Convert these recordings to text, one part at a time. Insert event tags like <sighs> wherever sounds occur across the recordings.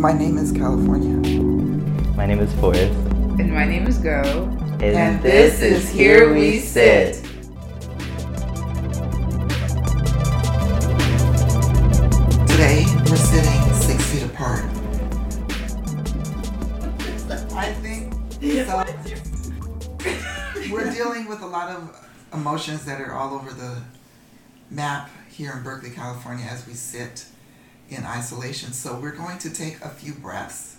My name is California. My name is Forrest. And my name is Go. And, this is Here We Sit. Today, we're sitting six feet apart. I think so. We're dealing with a lot of emotions that are all over the map here in Berkeley, California, as we sit in isolation. So, we're going to take a few breaths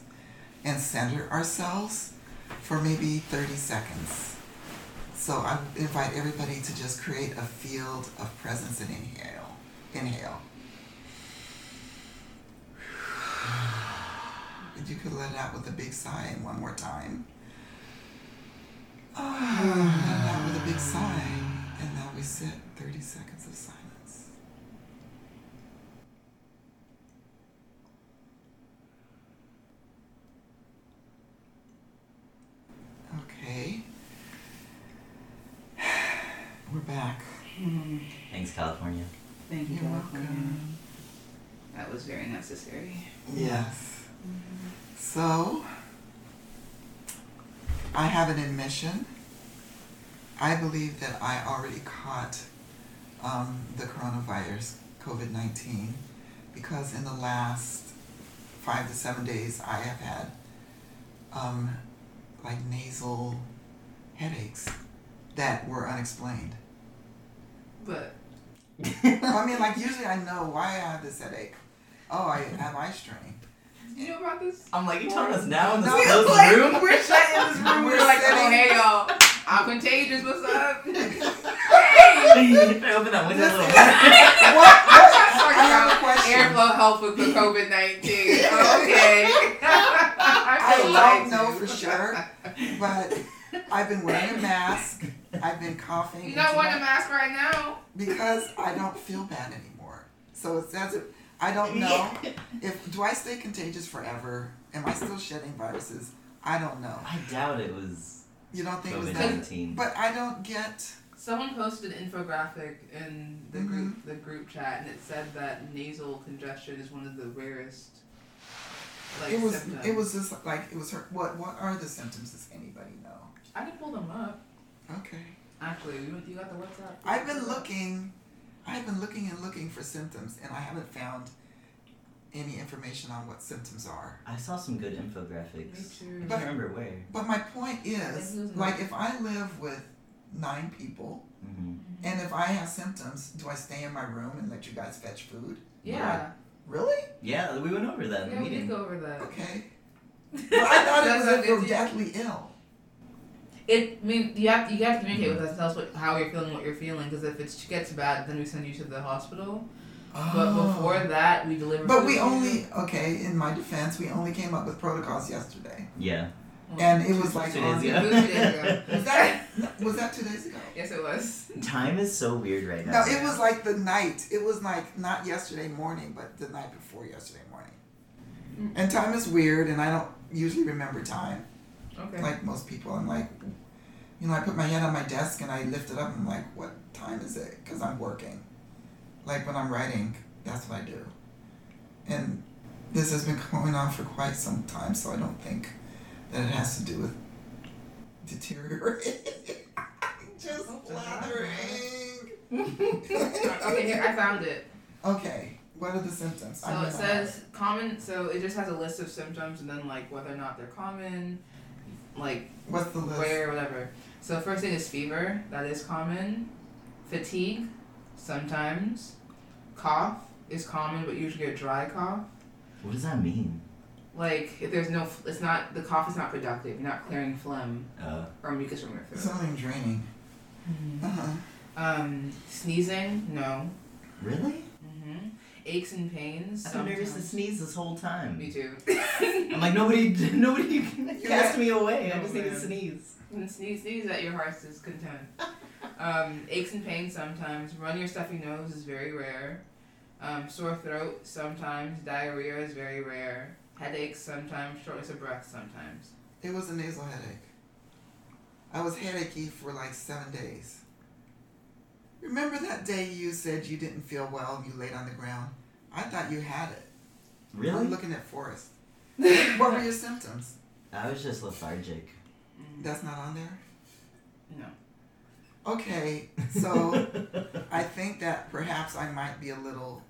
and center ourselves for maybe 30 seconds. So, I invite everybody to just create a field of presence and inhale. Inhale. And you could let it out with a big sigh and one more time. Let it out with a big sigh. And now we sit 30 seconds of silence. Okay. <sighs> We're back. Thanks, California. Thank you, You're California. welcome. That was very necessary. Yes. So, I have an admission. I believe that I already caught um, the coronavirus, COVID 19, because in the last five to seven days I have had um, like nasal headaches that were unexplained. But I mean, like, usually I know why I have this headache. Oh, I have eye strain. you know about this? I'm like, you telling us now in this No, closed like, room? We're shut in this <laughs> room. We're, We're like, sitting- oh hey y'all, I'm contagious. What's up? <laughs> hey. <laughs> Open that window a little? What? what? I have a about airflow help with the COVID nineteen. Okay. I feel don't lied know to. for sure, but I've been wearing a mask. I've been coughing. You don't want a mask right now. because I don't feel bad anymore. So it says it. I don't know <laughs> if do I stay contagious forever? Am I still shedding viruses? I don't know. I doubt it was You don't think it was that? 19. But I don't get. Someone posted an infographic in the Mhm. group the group chat, and it said that nasal congestion is one of the rarest. Like it was. symptoms. It was just like it was her. What? What are the symptoms? Does anybody know? I can pull them up. Okay. Actually, you, you got the WhatsApp. I've been looking. I've been looking and looking for symptoms, and I haven't found any information on what symptoms are. I saw some good infographics. Me too. I But- can't remember where. But my point is, Maybe it was like, if I live with nine people, hmm and if I have symptoms, do I stay in my room and let you guys fetch food? Yeah. Really? Yeah, we went over that in Yeah, the we did go over that. Okay. <laughs> But I thought it was not if we're deathly ill. It. I mean, you have you have to communicate mm-hmm. with us. Tell us what, how you're feeling, what you're feeling. Because if it gets bad, then we send you to the hospital. But oh. before that, we deliver. Oh. But food we to you. only okay. In my defense, we only came up with protocols yesterday, Yeah. And it was like Two on- days It was two days ago. <laughs> Was that was that two days ago? Yes, it was. Time is so weird right now. No, it was like the night. It was like not yesterday morning, but the night before yesterday morning. Mm. And time is weird, and I don't usually remember time Okay. like most people. I'm like, you know, I put my head on my desk and I lift it up. and I'm like, what time is it? Because I'm working. Like when I'm writing, that's what I do. And this has been <laughs> going on for quite some time, so I don't think that it has to do with deteriorating. <laughs> Just blathering. <laughs> okay, here I found it. Okay, what are the symptoms? So it says common. So it just has a list of symptoms and then like whether or not they're common, like what's the list? where, whatever. So first thing is fever. That is common. Fatigue, sometimes. Cough is common, but usually a dry cough. What does that mean? Like if there's no, it's not the cough is not productive. You're not clearing phlegm Uh, or mucus from your throat. Something draining. Uh-huh. Um, sneezing, no. really? hmm Aches and pains. I've been nervous to sneeze this whole time. Me too. <laughs> I'm like, nobody, <laughs> nobody can cast got- me away. I just need to sneeze. And sneeze, sneeze at your heart's content. Um, aches and pains sometimes. Runny or stuffy nose is very rare. Um, sore throat sometimes. Diarrhea is very rare. Headaches sometimes. Shortness of breath sometimes. It was a nasal headache. I was headachy for like seven days. Remember that day you said you didn't feel well and you laid on the ground? I thought you had it. Really? I'm looking at Forrest. <laughs> what were your symptoms? I was just lethargic. Mm, That's not on there. no. Okay, so <laughs> I think that perhaps I might be a little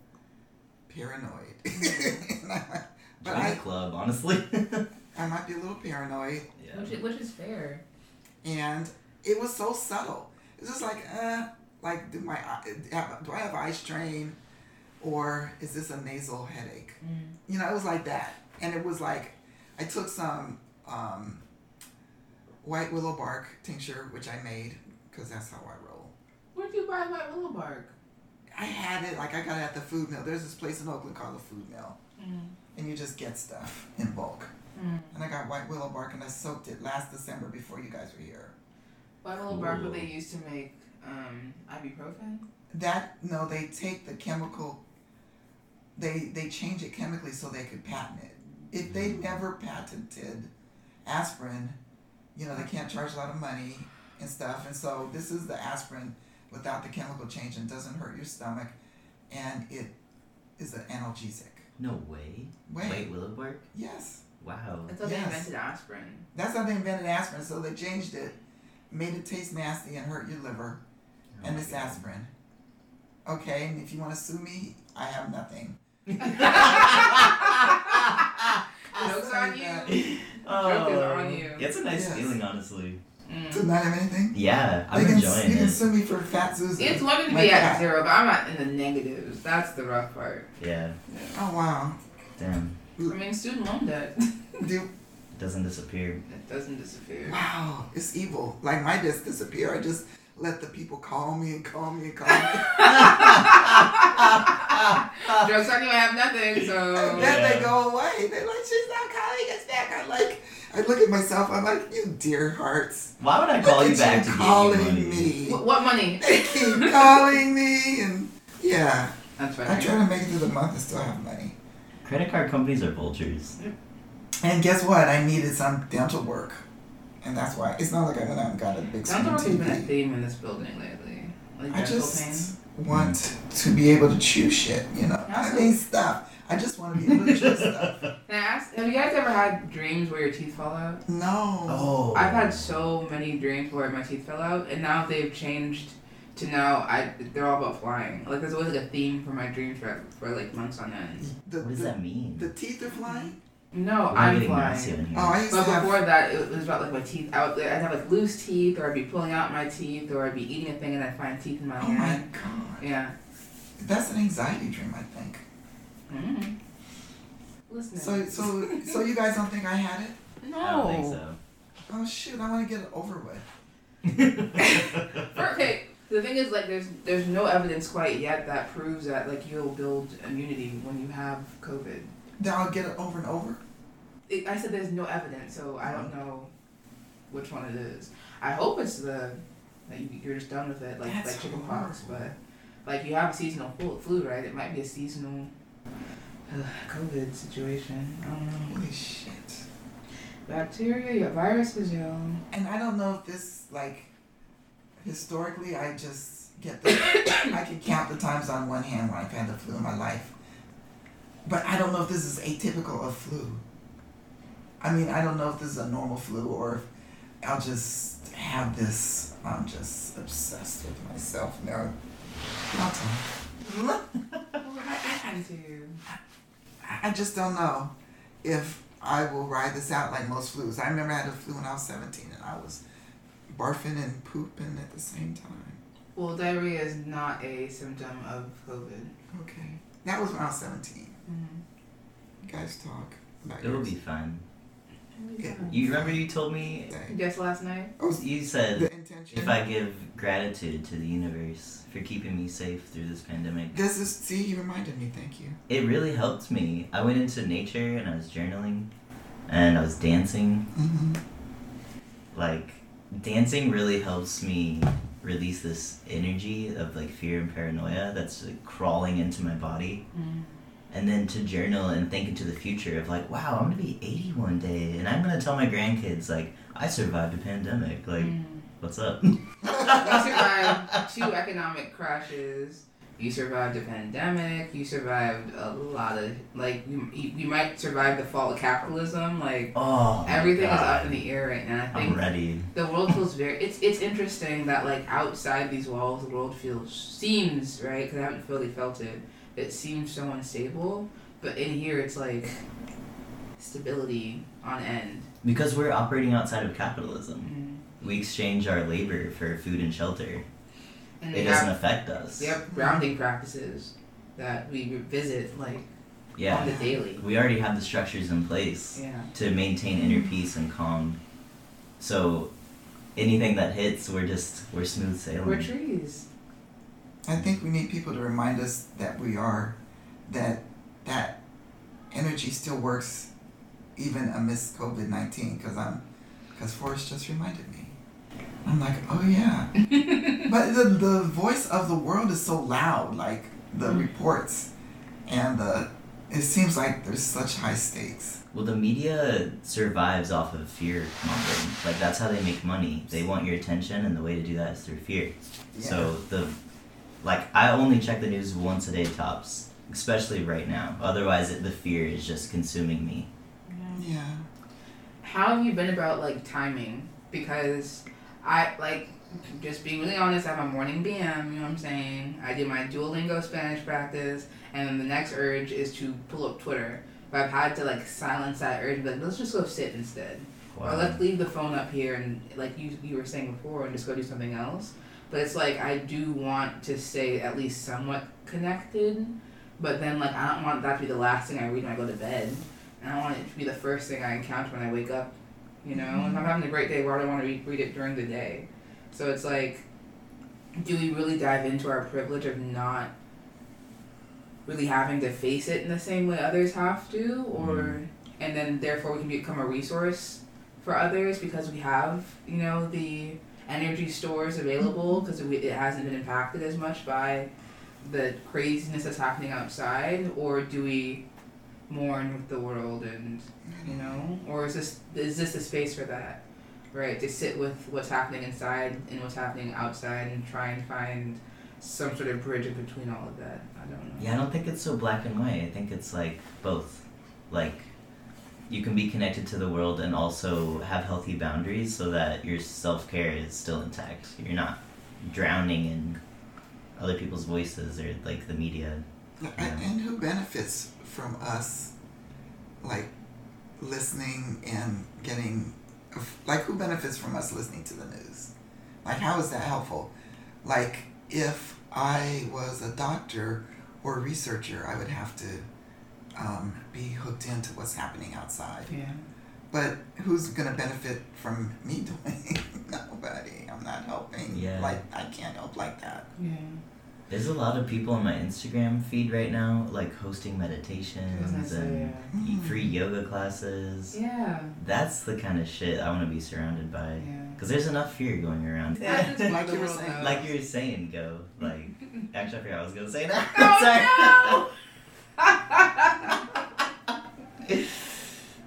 paranoid. <laughs> but Join I, the club, honestly. <laughs> I might be a little paranoid, yeah. Which, is- which is fair. and it was so subtle. It's just like, uh, like do my do I have eye strain, or is this a nasal headache? Mm. You know, it was like that, and it was like I took some um, white willow bark tincture, which I made because that's how I roll. Where'd you buy white willow bark? I had it like I got it at the food mill. There's this place in Oakland called the Food Mill, Mm. And you just get stuff in bulk. Mm. And I got white willow bark, and I soaked it last December before you guys were here. White willow bark Cool. what they used to make um, ibuprofen? That no, they take the chemical. They they change it chemically so they could patent it. If they never patented aspirin, you know they can't charge a lot of money and stuff. And so this is the aspirin without the chemical change and doesn't hurt your stomach, and it is an analgesic. No way. Wait. White willow bark? Yes. Wow. That's how they Yes. invented aspirin. That's how they invented aspirin, so they changed it, made it taste nasty and hurt your liver, Oh and my it's God. aspirin. Okay, and if you want to sue me, I have nothing. <laughs> Joke's on you. Oh, Joke is on you. It's a nice Yes. feeling, honestly. Do not have anything? Yeah, I'm you can, enjoying you can it. sue me for fat Susan. It's wanting to My be at cat. zero, but I'm not in the negatives. That's the rough part. Yeah, Oh wow. damn. I mean, student loan debt. <laughs> Do, It doesn't disappear. it doesn't disappear. wow, it's evil. Like my just disappear. I just let the people call me and call me and call me. Jokes on you, I have nothing, so. <laughs> and then they go away. They're like, she's not calling us back. I'm like, I look at myself. I'm like, you dear hearts. Why would I call you at back to give you calling money? me. Wh- what money? <laughs> They keep calling me, and yeah, That's right. I right. try to make it through the month and still have money. Credit card companies are vultures. And guess what? I needed some dental work, and that's why it's not like I went out and got a big screen Dental work has been a theme in this building lately. Like I dental just want to be able to chew shit, you know. I Awesome. mean stuff. I just want to be able to chew stuff. pain. Can I ask, have you guys ever had dreams where your teeth fall out? No. Oh. I've had so many dreams where my teeth fell out, and now they've changed to now I they're all about flying. Like there's always like a theme for my dreams for, for like months on end. The, What does the, that mean? the teeth are flying. No, We're I'm flying. messy. Oh, I used But to have. before that, it was about like my teeth out. There. I'd have like loose teeth, or I'd be pulling out my teeth, or I'd be eating a thing and I'd find teeth in my Oh my god. Yeah. That's an anxiety dream, I think. Mm-hmm. Listen. So so so you guys don't think I had it? no. I don't think so. Oh shoot! I want to get it over with. <laughs> Okay. The thing is, like, there's there's no evidence quite yet that proves that like you'll build immunity when you have COVID. Then I'll get it over and over. It, I said there's no evidence, so I don't know which one it is. I hope it's the that you, you're just done with it, like That's like chickenpox, but like you have a seasonal flu, flu, right? It might be a seasonal COVID situation. I don't know. Holy shit! Bacteria, your viruses, yo. And I don't know if this like historically I just get the <coughs> I can count the times on one hand when I've had the flu in my life. But I don't know if this is atypical of flu. I mean, I don't know if this is a normal flu or if I'll just have this. I'm just obsessed with myself now. I'll <laughs> tell. To? I I just don't know if I will ride this out like most flus. I remember I had a flu when I was 17 and I was barfing and pooping at the same time. Well, diarrhea is not a symptom of COVID. Okay. That was when I was 17. Mm-hmm. You guys talk about It will yours. be fun. Yeah. You remember you told me Day. Guess last night? Oh, you said the intention. if I give gratitude to the universe for keeping me safe through this pandemic, This is, see, he reminded me, thank you. it really helped me. I went into nature and I was journaling and I was dancing. hmm Like dancing really helps me release this energy of like fear and paranoia that's like, crawling into my body. Mm. And then to journal and think into the future of like, wow, I'm gonna be 80 one day, and I'm gonna tell my grandkids like, I survived a pandemic. Like, Mm. what's up? <laughs> <laughs> You survived two economic crashes. You survived a pandemic. You survived a lot of like you. You might survive the fall of capitalism. Like Oh, everything is God. up in the air right now. I I'm think ready. the world <laughs> feels very. It's it's interesting that like outside these walls, the world feels seems right because I haven't fully felt it. It seems so unstable, but in here it's like stability on end. Because we're operating outside of capitalism. Mm-hmm. We exchange our labor for food and shelter. And It doesn't have affect us. we have grounding practices that we revisit like on Yeah. the daily. We already have the structures in place Yeah. to maintain inner peace and calm. So anything that hits, we're just we're smooth sailing. We're trees. I think we need people to remind us that we are, that that energy still works, even amidst COVID nineteen. Because I'm, because Forrest just reminded me. I'm like, oh yeah. <laughs> but the the voice of the world is so loud, like the Mm. reports, and the. It seems like there's such high stakes. Well, the media survives off of fear mongering. Like that's how they make money. They want your attention, and the way to do that is through fear. Yeah. So the, like I only check the news once a day tops, especially right now. Otherwise, it, the fear is just consuming me. Yeah. How have you been about like timing? Because I like just being really honest, I have a morning BM, you know what I'm saying? I do my Duolingo Spanish practice and then the next urge is to pull up Twitter. But I've had to like silence that urge and be like, let's just go sit instead. Or let's leave the phone up here and like you you were saying before and just go do something else. But it's like I do want to stay at least somewhat connected. But then like I don't want that to be the last thing I read when I go to bed. And I want it to be the first thing I encounter when I wake up. You know, if I'm mm-hmm. having a great day, why do I want to read, read it during the day? So it's like, do we really dive into our privilege of not really having to face it in the same way others have to, or mm-hmm. and then therefore we can become a resource for others because we have you know the energy stores available mm-hmm. because it, it hasn't been impacted as much by the craziness that's happening outside, or do we mourn with the world and you know, or is this is this the space for that, right? To sit with what's happening inside and what's happening outside and try and find some sort of bridge in between all of that. I don't know. Yeah, I don't think it's so black and white. I think it's like both. Like, you can be connected to the world and also have healthy boundaries so that your self care is still intact. You're not drowning in other people's voices or like the media. And who benefits from us, like, listening and getting, like, who benefits from us listening to the news? Like, how is that helpful? Like, if I was a doctor or researcher, I would have to um, be hooked into what's happening outside. Yeah. But who's gonna benefit from me <laughs> doing? Nobody. I'm not helping. Yeah. Like I can't help like that. Yeah. There's a lot of people on my Instagram feed right now, like hosting meditations gonna say, and yeah. free yoga classes. Yeah. That's the kind of shit I want to be surrounded by. Yeah. Because there's enough fear going around. Not just <laughs> Like you were saying- like you were saying, go. Like, <laughs> actually, I forgot I was gonna say that. Oh <laughs>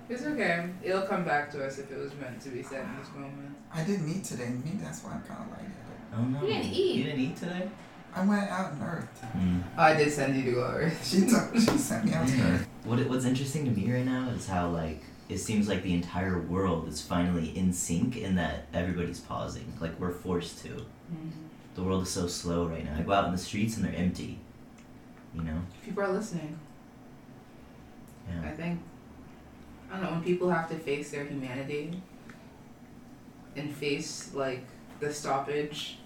It's okay. It'll come back to us if it was meant to be said in this moment. I didn't eat today. Maybe that's why I'm kind of like it. oh no. You didn't eat. You didn't eat today? I went out and earthed. Hmm. Oh, I did send you to go Earth. <laughs> She took. She sent me out to earth. What What's interesting to me right now is how like it seems like the entire world is finally in sync in that everybody's pausing. Like we're forced to. Mm-hmm. The world is so slow right now. I go out in the streets and they're empty. You know? People are listening. I think I don't know when people have to face their humanity and face like the stoppage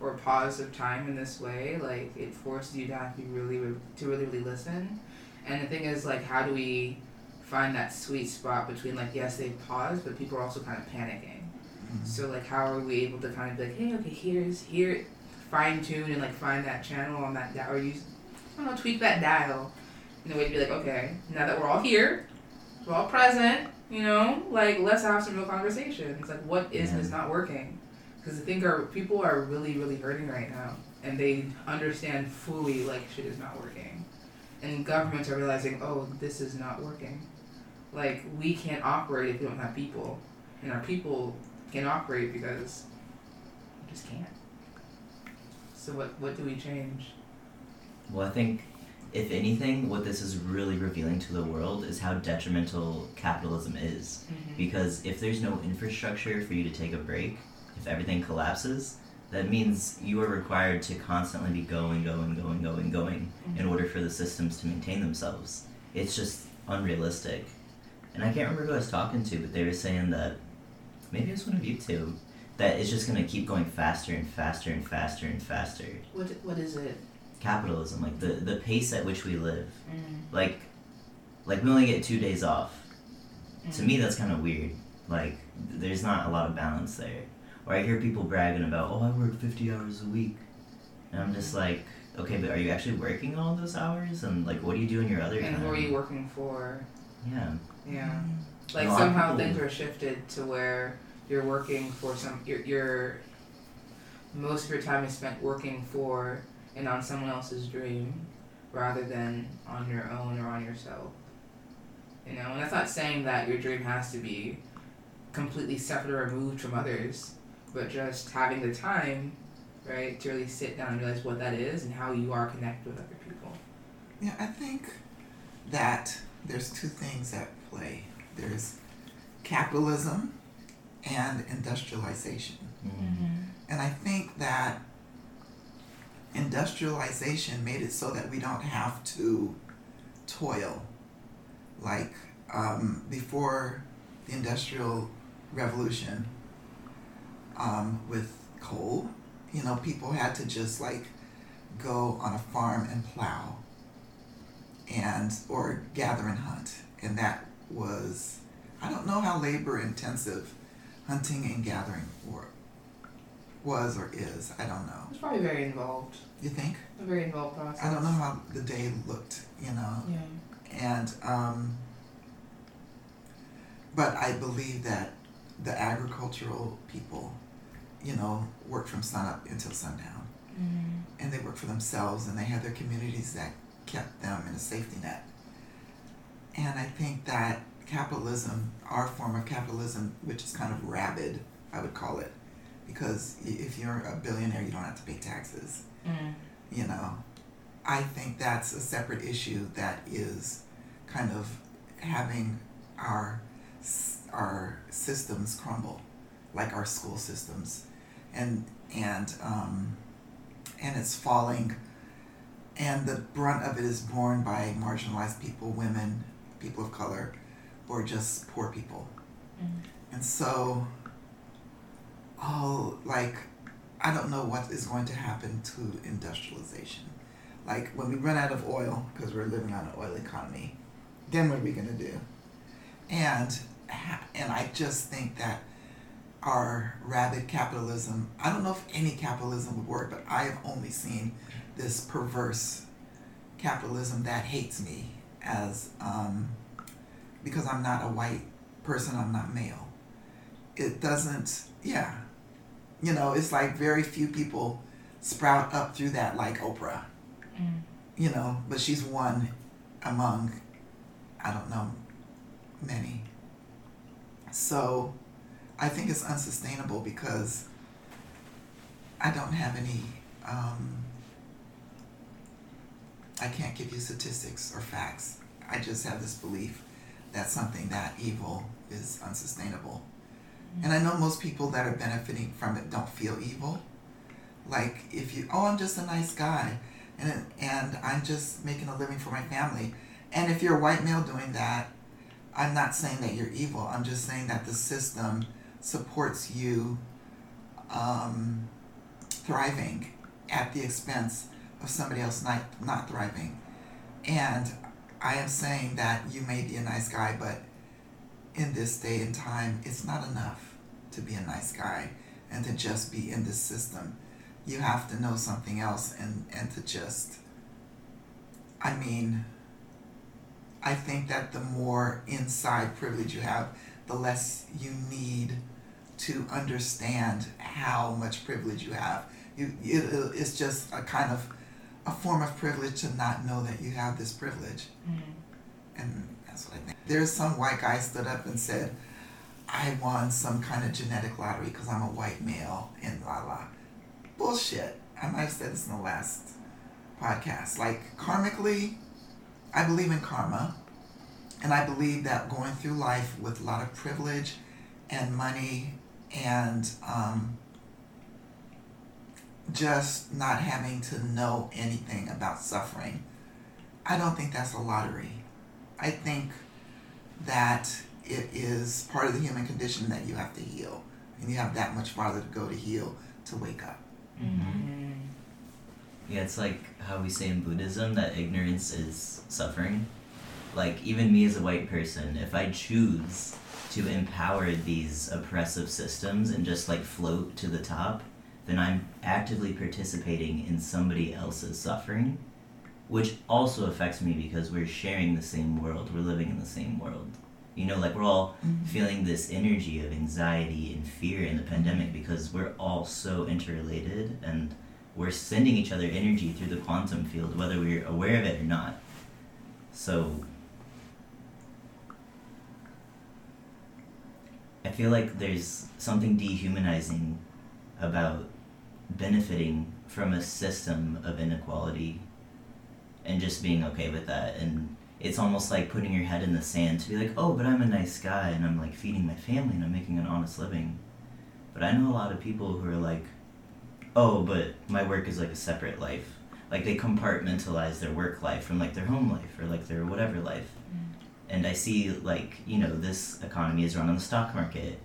or pause of time in this way, like it forces you to have to really, to really, really listen. And the thing is, like, how do we find that sweet spot between like, yes, they paused, but people are also kind of panicking. Mm-hmm. So like, how are we able to kind of be like, hey, okay, here's here, fine tune and like find that channel on that dial, or use, I don't know, tweak that dial, in a way to be like, okay, now that we're all here, we're all present, you know, like let's have some real conversations. Like, what is and is not working? Because I think our people are really, really hurting right now, and they understand fully like shit is not working, and governments are realizing, oh, this is not working. Like we can't operate if we don't have people, and our people can't operate because we just can't. So what what do we change? Well, I think if anything, what this is really revealing to the world is how detrimental capitalism is. Mhm. Because if there's no infrastructure for you to take a break, if everything collapses, that means you are required to constantly be going, going, going, going, going in Mhm. order for the systems to maintain themselves. It's just unrealistic. And I can't remember who I was talking to, but they were saying that maybe it was one of you two, that it's just going to keep going faster and faster and faster and faster. What what is it? Capitalism, like the, the pace at which we live. Mm. Like, like we only get two days off. To Mm. me, that's kind of weird. Like, there's not a lot of balance there. Or I hear people bragging about, oh, I work 50 hours a week. And I'm just like, okay, but are you actually working all those hours? And, like, what do you do in your other And time? who are you working for? Yeah. Yeah. Like A lot somehow people- things are shifted to where you're working for some you're, you're most of your time is spent working for and on someone else's dream rather than on your own or on yourself. You know, and that's not saying that your dream has to be completely separate or removed from others, but just having the time, right, to really sit down and realize what that is and how you are connected with other people. Yeah, I think that there's two things at play. There's capitalism and industrialization. Mhm. And I think that industrialization made it so that we don't have to toil. Like um, before the Industrial Revolution, um, with coal, you know, people had to just like go on a farm and plow and or gather and hunt. And that was I don't know how labor intensive hunting and gathering were was or is. I don't know. It's probably very involved. You think? A very involved process. I don't know how the day looked, you know. Yeah. And um but I believe that the agricultural people, you know, work from sunup until sundown. Mm-hmm. And they work for themselves and they had their communities that kept them in a safety net. And I think that capitalism, our form of capitalism, which is kind of rabid, I would call it, because if you're a billionaire, you don't have to pay taxes. Mm. you know i think that's a separate issue that is kind of having our our systems crumble like our school systems and and um, and it's falling and the brunt of it is borne by marginalized people women people of color or just poor people Mm. and so all like I don't know what is going to happen to industrialization. Like when we run out of oil because we're living on an oil economy, then what are we going to do? And and I just think that our rabid capitalism, I don't know if any capitalism would work, but I have only seen this perverse capitalism that hates me as um, because I'm not a white person, I'm not male. It doesn't, yeah. You know, it's like very few people sprout up through that, like Oprah, Mm. you know, but she's one among, I don't know, many. So I think it's unsustainable because I don't have any, um, I can't give you statistics or facts. I just have this belief that something that evil is unsustainable. And I know most people that are benefiting from it don't feel evil. Like if you, oh, I'm just a nice guy, and and I'm just making a living for my family. And if you're a white male doing that, I'm not saying that you're evil. I'm just saying that the system supports you um, thriving at the expense of somebody else not not thriving. And I am saying that you may be a nice guy, but in this day and time, it's not enough to be a nice guy and to just be in this system. You have to know something else and, and to just, I mean, I think that the more inside privilege you have, the less you need to understand how much privilege you have. You, it, it's just a kind of a form of privilege to not know that you have this privilege. Mm. And that's what I think. There's some white guy stood up and said, I won some kind of genetic lottery because I'm a white male and la la. Bullshit. I might have said this in the last podcast. Like karmically, I believe in karma, and I believe that going through life with a lot of privilege and money and um, just not having to know anything about suffering, I don't think that's a lottery. I think that it is part of the human condition that you have to heal. And you have that much farther to go to heal to wake up. hmm Yeah, it's like how we say in Buddhism that ignorance is suffering. Like, even me as a white person, if I choose to empower these oppressive systems and just like float to the top, then I'm actively participating in somebody else's suffering, which also affects me because we're sharing the same world, we're living in the same world. You know, like we're all mm-hmm. feeling this energy of anxiety and fear in the pandemic because we're all so interrelated and we're sending each other energy through the quantum field, whether we're aware of it or not. So, I feel like there's something dehumanizing about benefiting from a system of inequality and just being okay with that. And it's almost like putting your head in the sand to be like, oh, but I'm a nice guy and I'm like feeding my family and I'm making an honest living. But I know a lot of people who are like, oh, but my work is like a separate life. Like they compartmentalize their work life from like their home life or like their whatever life. Mm. And I see like, you know, this economy is run on the stock market.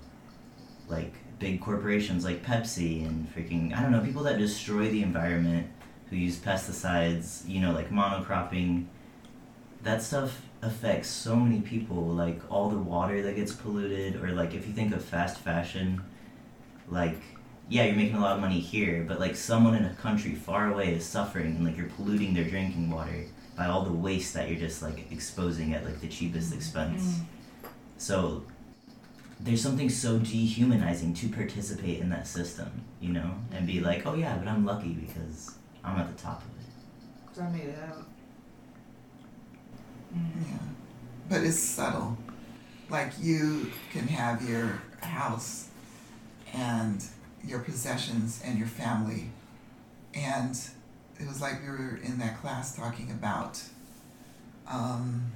Like big corporations like Pepsi and freaking, I don't know, people that destroy the environment, who use pesticides, you know, like monocropping. That stuff affects so many people, like all the water that gets polluted, or like if you think of fast fashion, like yeah, you're making a lot of money here, but like someone in a country far away is suffering and like you're polluting their drinking water by all the waste that you're just like exposing at like the cheapest mm-hmm. expense. So there's something so dehumanizing to participate in that system, you know, and be like, oh yeah, but I'm lucky because I'm at the top of it. Cause I made it out. Yeah. But it's subtle. Like you can have your house and your possessions and your family. And it was like we were in that class talking about um,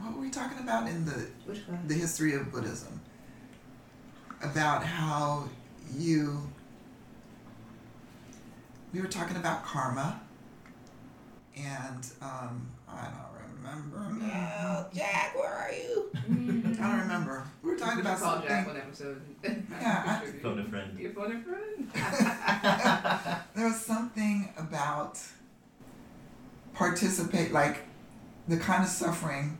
what were we talking about in the Which class? the history of Buddhism about how you we were talking about karma and um, I don't remember now. Jack, where are you? I don't remember. We were talking about call something. Jack one episode. Yeah, I- <laughs> Your Phone a friend. Your phone a friend. <laughs> there was something about participate like the kind of suffering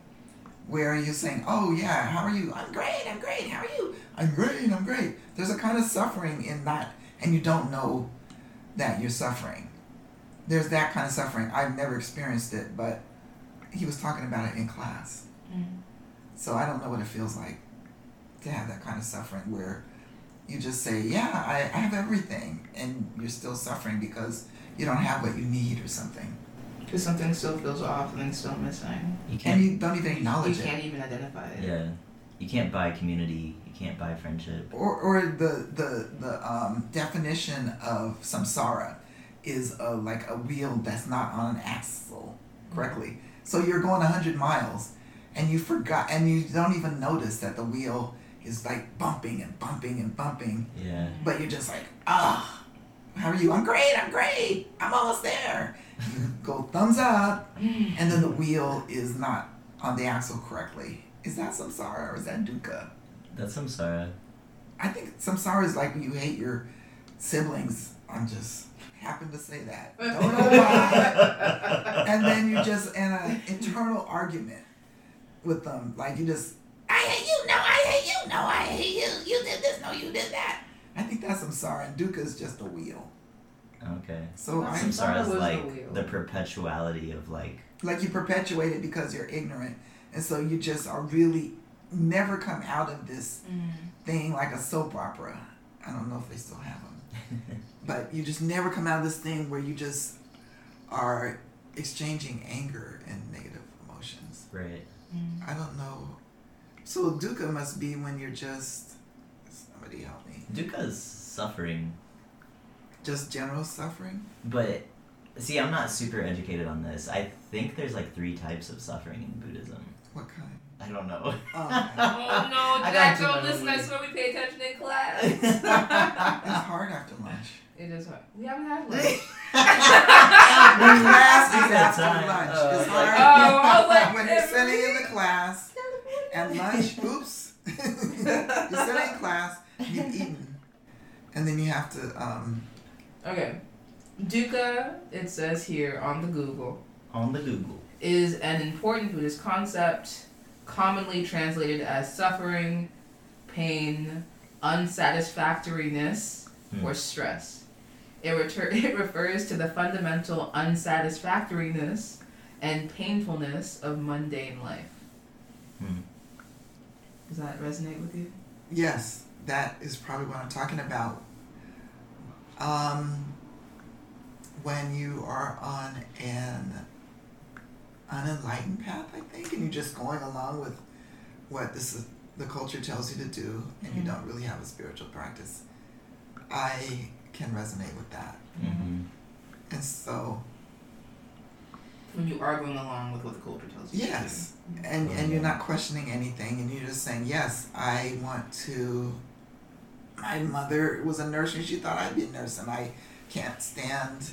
where you're saying, "Oh yeah, how are you? I'm great. I'm great. How are you? I'm great. I'm great." There's a kind of suffering in that, and you don't know that you're suffering. There's that kind of suffering. I've never experienced it, but he was talking about it in class. Mm-hmm. So I don't know what it feels like to have that kind of suffering where you just say, Yeah, I, I have everything, and you're still suffering because you don't have what you need or something. Because something still feels off and it's still missing. You And can't. you don't even acknowledge you it. You can't even identify it. Yeah. You can't buy community. You can't buy friendship. Or, or the, the, the um, definition of samsara is a, like a wheel that's not on an axle correctly. So you're going 100 miles and you forgot, and you don't even notice that the wheel is like bumping and bumping and bumping. Yeah. But you're just like, ah, how are you? I'm great, I'm great, I'm almost there. <laughs> You go thumbs up, and then the wheel is not on the axle correctly. Is that samsara or is that dukkha? That's samsara. I think samsara is like when you hate your siblings. I'm just happen to say that. <laughs> Don't know why. and then you just in an internal argument with them. Like you just, I hate you, no, I hate you, no, I hate you, you did this, no, you did that. I think that's samsara, and dukkha is just a wheel. Okay. So I'm Samsara Samsara is was the like wheel. the perpetuality of like. like you perpetuate it because you're ignorant, and so you just are really never come out of this thing like a soap opera. I don't know if they still have them, <laughs> but you just never come out of this thing where you just are exchanging anger and negative emotions. right. I don't know. So dukkha must be when you're just somebody help me. Dukkha is suffering. Just general suffering. But see, I'm not super educated on this. I think there's like three types of suffering in Buddhism. What kind? I don't know. Oh, <laughs> Oh no, I Jack, do don't listen. I homework. swear we pay attention in class. <laughs> it's hard after lunch. it is hard. We haven't had lunch. <laughs> class is Speak that after time. lunch. Oh, it's okay. hard Oh, I was like, when you're sitting in the class and lunch. Oops, you're sitting in class. You've eaten, and then you have to. Um, Okay. Dukkha, it says here on the Google, on the Google. is an important Buddhist concept commonly translated as suffering, pain, unsatisfactoriness, Hmm. or stress. It, retur- <laughs> it refers to the fundamental unsatisfactoriness and painfulness of mundane life. Hmm. Does that resonate with you? yes, that is probably what I'm talking about. Um, when you are on an unenlightened path, I think, and you're just going along with what this is, the culture tells you to do, and you Mhm. don't really have a spiritual practice. I can resonate with that, hmm and so When you are going along with what the culture tells you. to do. yes, and and you're not questioning anything, and you're just saying, yes, I want to. My mother was a nurse, and she thought I'd be a nurse, and I can't stand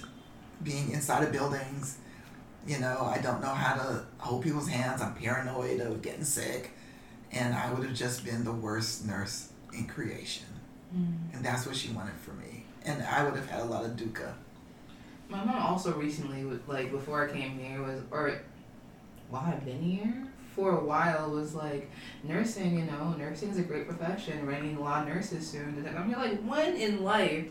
being inside of buildings. You know, I don't know how to hold people's hands. I'm paranoid of getting sick, and I would have just been the worst nurse in creation. Mm. And that's what she wanted for me, and I would have had a lot of dukkha. My mom also recently, was- like before I came here, was or while I've been here for a while, was like nursing. You know, nursing is a great profession. We're gonna a lot of nurses soon. And I'm like, when in life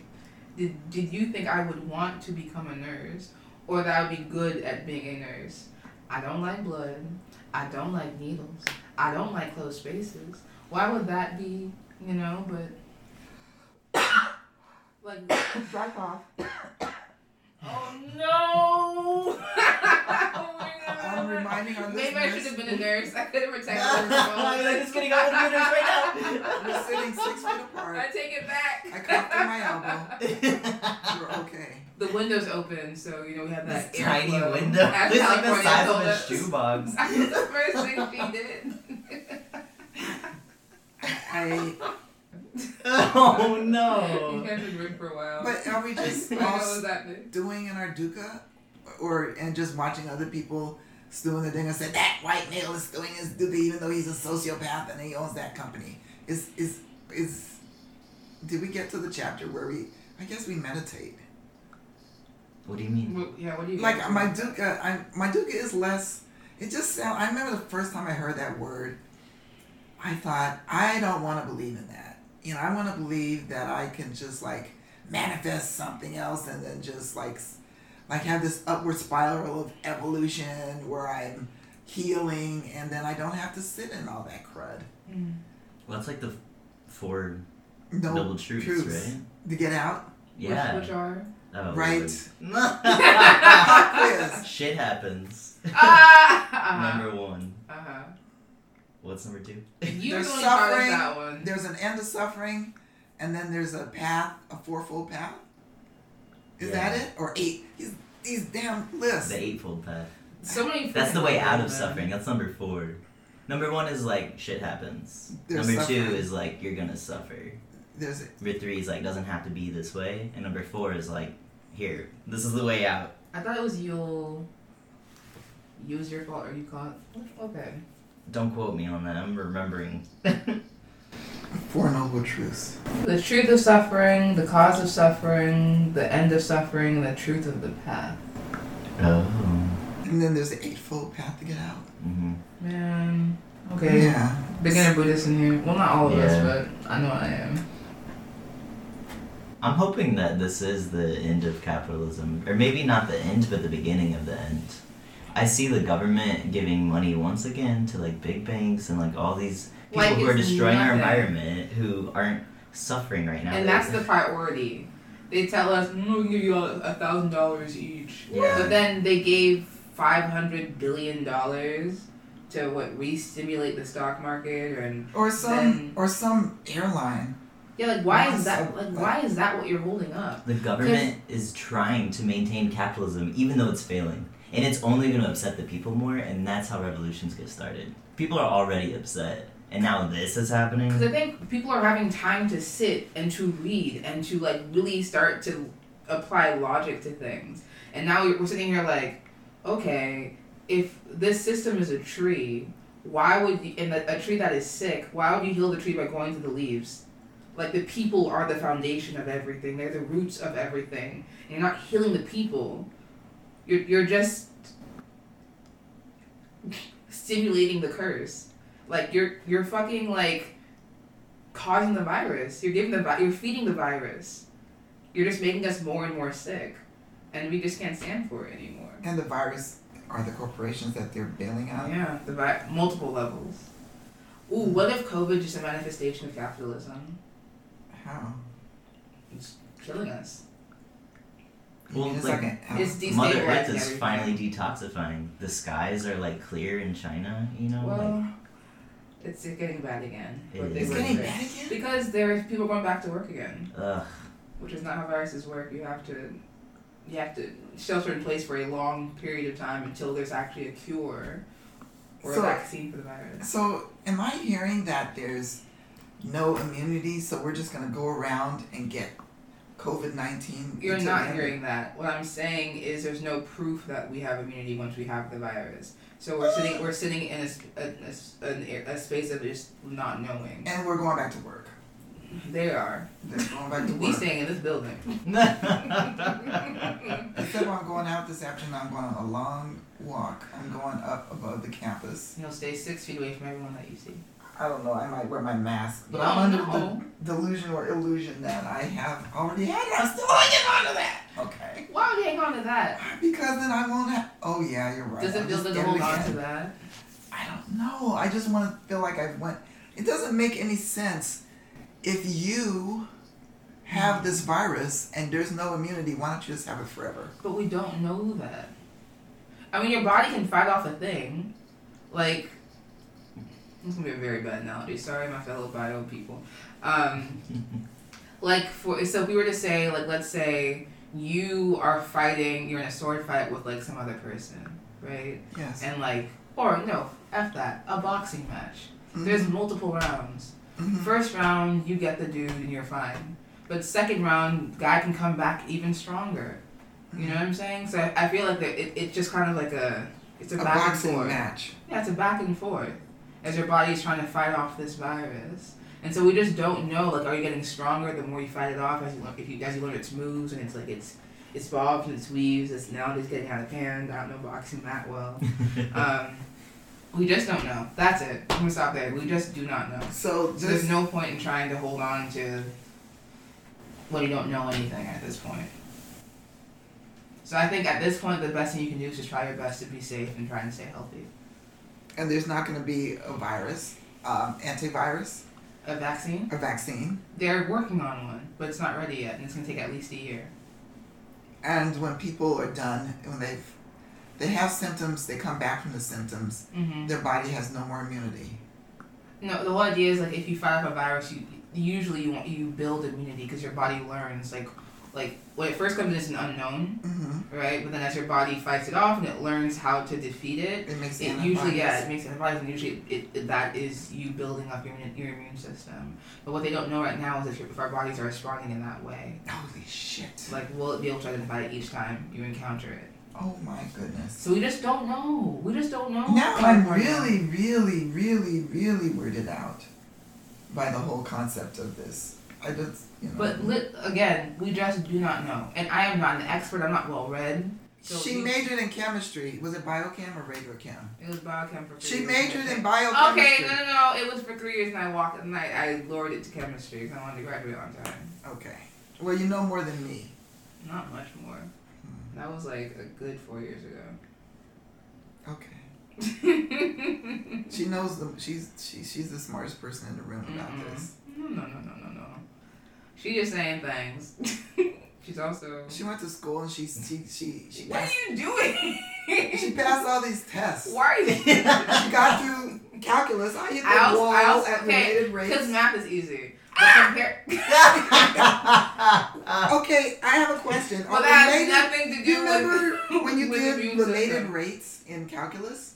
did did you think I would want to become a nurse, or that I would be good at being a nurse? I don't like blood. I don't like needles. I don't like closed spaces. Why would that be? You know, but <coughs> like <coughs> drive off. Oh no! <laughs> reminding our Maybe I should have been a nurse. I could have protected I'm <laughs> her. just kidding. I want to do this right <laughs> we're sitting six feet apart. I take it back. I cuffed in my elbow. now. <laughs> You're okay. The window's open, so you know we have that this tiny airflow. window. As It's like the size of a us. shoebox. That the first thing she did. I. oh no! You no. had to drink for a while. But are we just I all what that meant. doing in our dukkha, or and just watching other people doing the thing and said that white male is doing his duty even though he's a sociopath and he owns that company? Is is is? Did we get to the chapter where we? I guess we meditate. What do you mean? Well, Yeah, what do you mean? Like think? my dukkha, I my dukkha is less. It just sound. I remember the first time I heard that word. I thought I don't want to believe in that. You know, I want to believe that I can just like manifest something else and then just like s- like have this upward spiral of evolution where I'm healing and then I don't have to sit in all that crud. Mm. Well, it's like the four No noble truths, truths. right? to get out. Yeah. Which, which are? Oh, Right. <laughs> <laughs> Quiz. Shit happens. ah! <laughs> Number one. Uh huh. What's number two? You There's only suffering. that one. There's an end of suffering, and then there's a path, a fourfold path. Is Yeah. that it? Or eight? These these damn lists. The eightfold path. So many. That's the way out of words, suffering. That's number four. Number one is like shit happens. There's number two is like you're gonna suffer. There's Number three is like doesn't have to be this way, and number four is like here. This is the way out. I thought it was you'll use your fault or you call it. Okay. Don't quote me on that. I'm remembering. <laughs> four noble truths. The truth of suffering, the cause of suffering, the end of suffering, and the truth of the path. Oh. And then there's the eightfold path to get out. Mm-hmm. Man. Okay. Yeah. Beginner Buddhist in here. Well, not all of Yeah. us, but I know I am. I'm hoping that this is the end of capitalism, or maybe not the end, but the beginning of the end. I see the government giving money once again to like big banks and like all these people Like who are it's destroying our environment who aren't suffering right now. And that's the priority. They tell us, mm, we'll give you a a thousand dollars each. Yeah. But then they gave five hundred billion dollars to what re-stimulate the stock market and Or some Then- or some airline. Yeah, like why is that? so- Like why is that what you're holding up? The government is trying to maintain capitalism even though it's failing. And it's only going to upset the people more, and that's how revolutions get started. People are already upset, and now this is happening. Because I think people are having time to sit and to read and to like really start to apply logic to things. And now we're sitting here like, okay, if this system is a tree, why would you, and a, a tree that is sick, why would you heal the tree by going to the leaves? Like the people are the foundation of everything. They're the roots of everything. And you're not healing the people. You're you're just <laughs> stimulating the curse. Like you're you're fucking like causing the virus. You're giving the vi- you're feeding the virus. You're just making us more and more sick, and we just can't stand for it anymore. And the virus are the corporations that they're bailing out. Yeah, the vi- multiple levels. Ooh, what if COVID just a manifestation of capitalism? How? It's killing us. You Well, it's like, like a- It's Mother Earth is everything. finally detoxifying. The skies are like clear in China, you know? Well, it's getting bad again. It What they is. it's getting bad again. Because there's people going back to work again, ugh. which is not how viruses work. You have to, you have to shelter in place for a long period of time until there's actually a cure or So- a vaccine for the virus. So, am I hearing that there's no immunity, so we're just gonna go around and get COVID nineteen? You're not hearing that. What I'm saying is there's no proof that we have immunity once we have the virus. So we're sitting we're sitting in a, s- a, a s- an air- a space of just not knowing. And we're going back to work. They are. They're going back to work. We work. staying in this building. <laughs> Except I'm going out this afternoon. I'm going on a long walk. I'm going up above the campus. You'll stay six feet away from everyone that you see. I don't know. I might wear my mask, but No, I'm under no. the delusion or illusion that I have already had it. I'm still hanging on to that. Okay. Why would you hang on to that? Because then I won't have. Oh yeah, you're right. Does it feel good to hold on to that? I don't know. I just want to feel like I've went. It doesn't make any sense if you have this virus and there's no immunity. Why don't you just have it forever? But we don't know that. I mean, your body can fight off a thing. Like, this is gonna be a very bad analogy. Sorry, my fellow bio people. Um, <laughs> like, for so if we were to say, like, let's say you are fighting, you're in a sword fight with like some other person, right? Yes. And like, or no, f that, a boxing match. Mhm. There's multiple rounds. Mhm. First round, you get the dude and you're fine. But second round, guy can come back even stronger. You know what I'm saying? So I, I feel like that it, it's just kind of like a it's a, a back and boxing forth. match. Yeah, it's a back and forth as your body is trying to fight off this virus. And so we just don't know. Like, are you getting stronger the more you fight it off? As you learn, if you as you learn its moves and it's like it's it's bobs and it's weaves. It's now just getting out of hand. I don't know boxing that well. <laughs> um, we just don't know. That's it. I'm gonna stop there. We just do not know. So So there's no point in trying to hold on to when you don't know anything at this point. So I think at this point the best thing you can do is just try your best to be safe and try and stay healthy. And there's not going to be a virus, um, antivirus, A vaccine? a vaccine. They're working on one, but it's not ready yet, and it's gonna take at least a year. And when people are done, when they've they have symptoms, they come back from the symptoms. Mm-hmm. Their body has no more immunity. No, the whole idea is like if you fight off a virus, you usually you want you build immunity because your body learns like like when it first comes in, it's an unknown, Mm-hmm. right? But then as your body fights it off and it learns how to defeat it, It makes it usually yeah it makes antibodies and usually it, it that is you building up your immune- your immune system. But what they don't know right now is if, your- if our bodies are responding in that way. Holy shit! Like will it be able to identify it each time you encounter it? Oh my goodness. So we just don't know. We just don't know. Now I'm really, really, really, really weirded out by the whole concept of this. I just, you know. But lit, again, we just do not know. And I am not an expert. I'm not well read. So she we- majored in chemistry. Was it biochem or radiochem? It was biochem for three She years. majored in biochemistry. Okay, no, no, no. It was for three years, and I walked and I, I lured it to chemistry because I wanted to graduate on time. Okay. Well, you know more than me. Not much more. Hmm. That was like a good four years ago. Okay. <laughs> She knows the. She's she, she's the smartest person in the room about Mm-mm. this. No, no, no, no. She just saying things. <laughs> She's also. She went to school and she she she she What are you doing? <laughs> she passed all these tests. Why are you? <laughs> she got through calculus. I hit the I also, I also, at okay, related rates. because math is easy. compare. Okay, I have a question. well, that has nothing to Do do you remember with when you did related system. rates in calculus?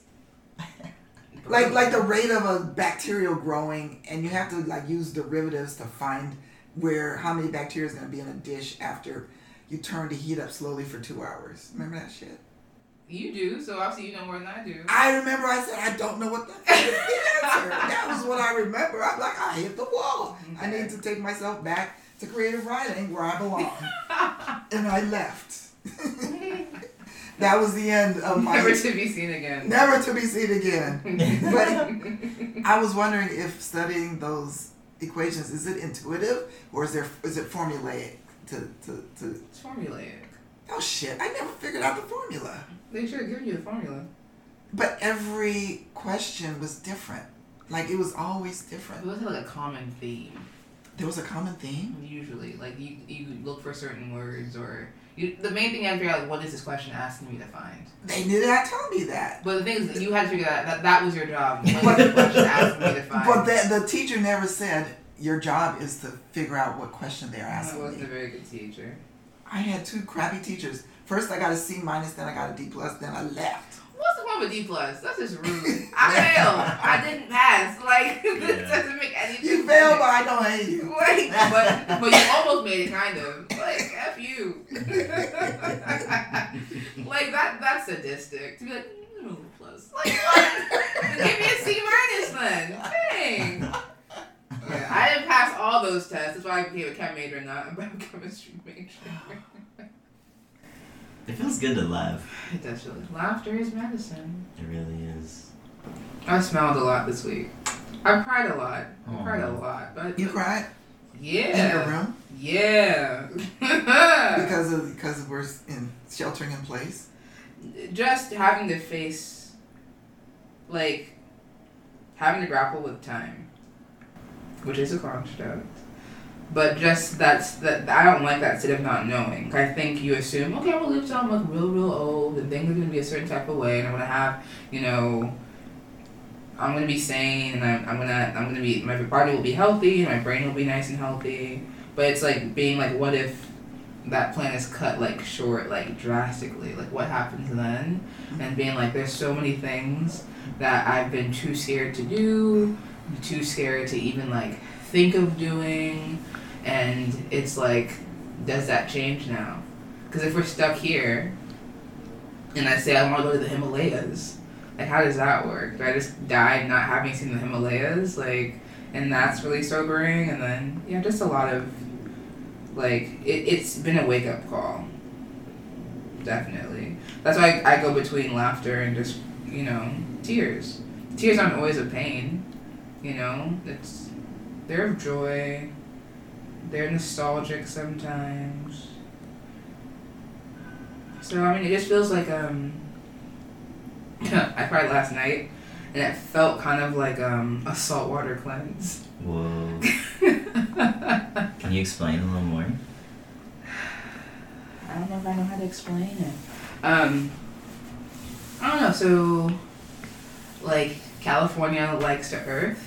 Like like the rate of a bacterial growing, and you have to like use derivatives to find where how many bacteria is going to be in a dish after you turn the heat up slowly for two hours. Remember that shit? You do, so obviously you know more than I do. I remember I said I don't know what the the <laughs> answer. That was what I remember. I'm like I hit the wall. I need to take myself back to creative writing where I belong, <laughs> and I left. <laughs> that was the end of my Never to be seen again. never to be seen again. But I was wondering if studying those equations is it intuitive or is there is it formulaic to to, to It's formulaic. oh shit I never figured out the formula. They should have given you the formula. But every question was different. Like it was always different. It different. was like a common theme. There was a common theme. Usually, like you, you look for certain words or you, the main thing you had to figure out like, what is this question asking me to find. They did not tell me that. But the thing is, that you had to figure out that that was your job. What is the question asking me to find? But the, the teacher never said your job is to figure out what question they're I asking wasn't a very good teacher. I had two crappy teachers. First I got a C minus, then I got a D plus, then I left. What's the one with D plus? That's just rude. <laughs> I failed. I didn't pass. <laughs> Like <laughs> this doesn't make any. You failed, but I don't hate you. Like, but but you almost made it, kind of. Like f you. like that. That's sadistic. To be like, no plus. Like what? Then give me a C minus then. Dang. Yeah, I didn't pass all those tests. That's why I became a chem major, not a biochemistry major. It feels good to laugh. It does really. Laughter is medicine. It really is. I smiled a lot this week. I cried a lot. I cried a lot, but You cried yeah, in your room yeah. <laughs> because of because we're in sheltering in place. just having to face, like, having to grapple with time, which is a construct. But just that's that I don't like that state of not knowing. I think you assume, okay, I'm gonna live till I'm like real, real old, and things are gonna be a certain type of way, and I'm gonna have, you know, I'm gonna be sane, and I'm, I'm gonna I'm gonna be my body will be healthy, and my brain will be nice and healthy. But it's like being like, what if that plan is cut like short, like drastically? Like what happens then? And being like, there's so many things that I've been too scared to do, too scared to even like think of doing, and it's like, does that change now? Because if we're stuck here, and I say I want to go to the Himalayas, like how does that work? Do I just die not having seen the Himalayas? Like, and that's really sobering. And then yeah, just a lot of like it, it's been a wake up call. Definitely. That's why I, I go between laughter and just you know tears. Tears aren't always a pain. You know, it's they're of joy. They're nostalgic sometimes. So I mean, it just feels like um. <coughs> I cried last night, and it felt kind of like um a saltwater cleanse. Whoa. <laughs> Can you explain a little more? I don't know if I know how to explain it. Um, I don't know. So, like California likes to Earth,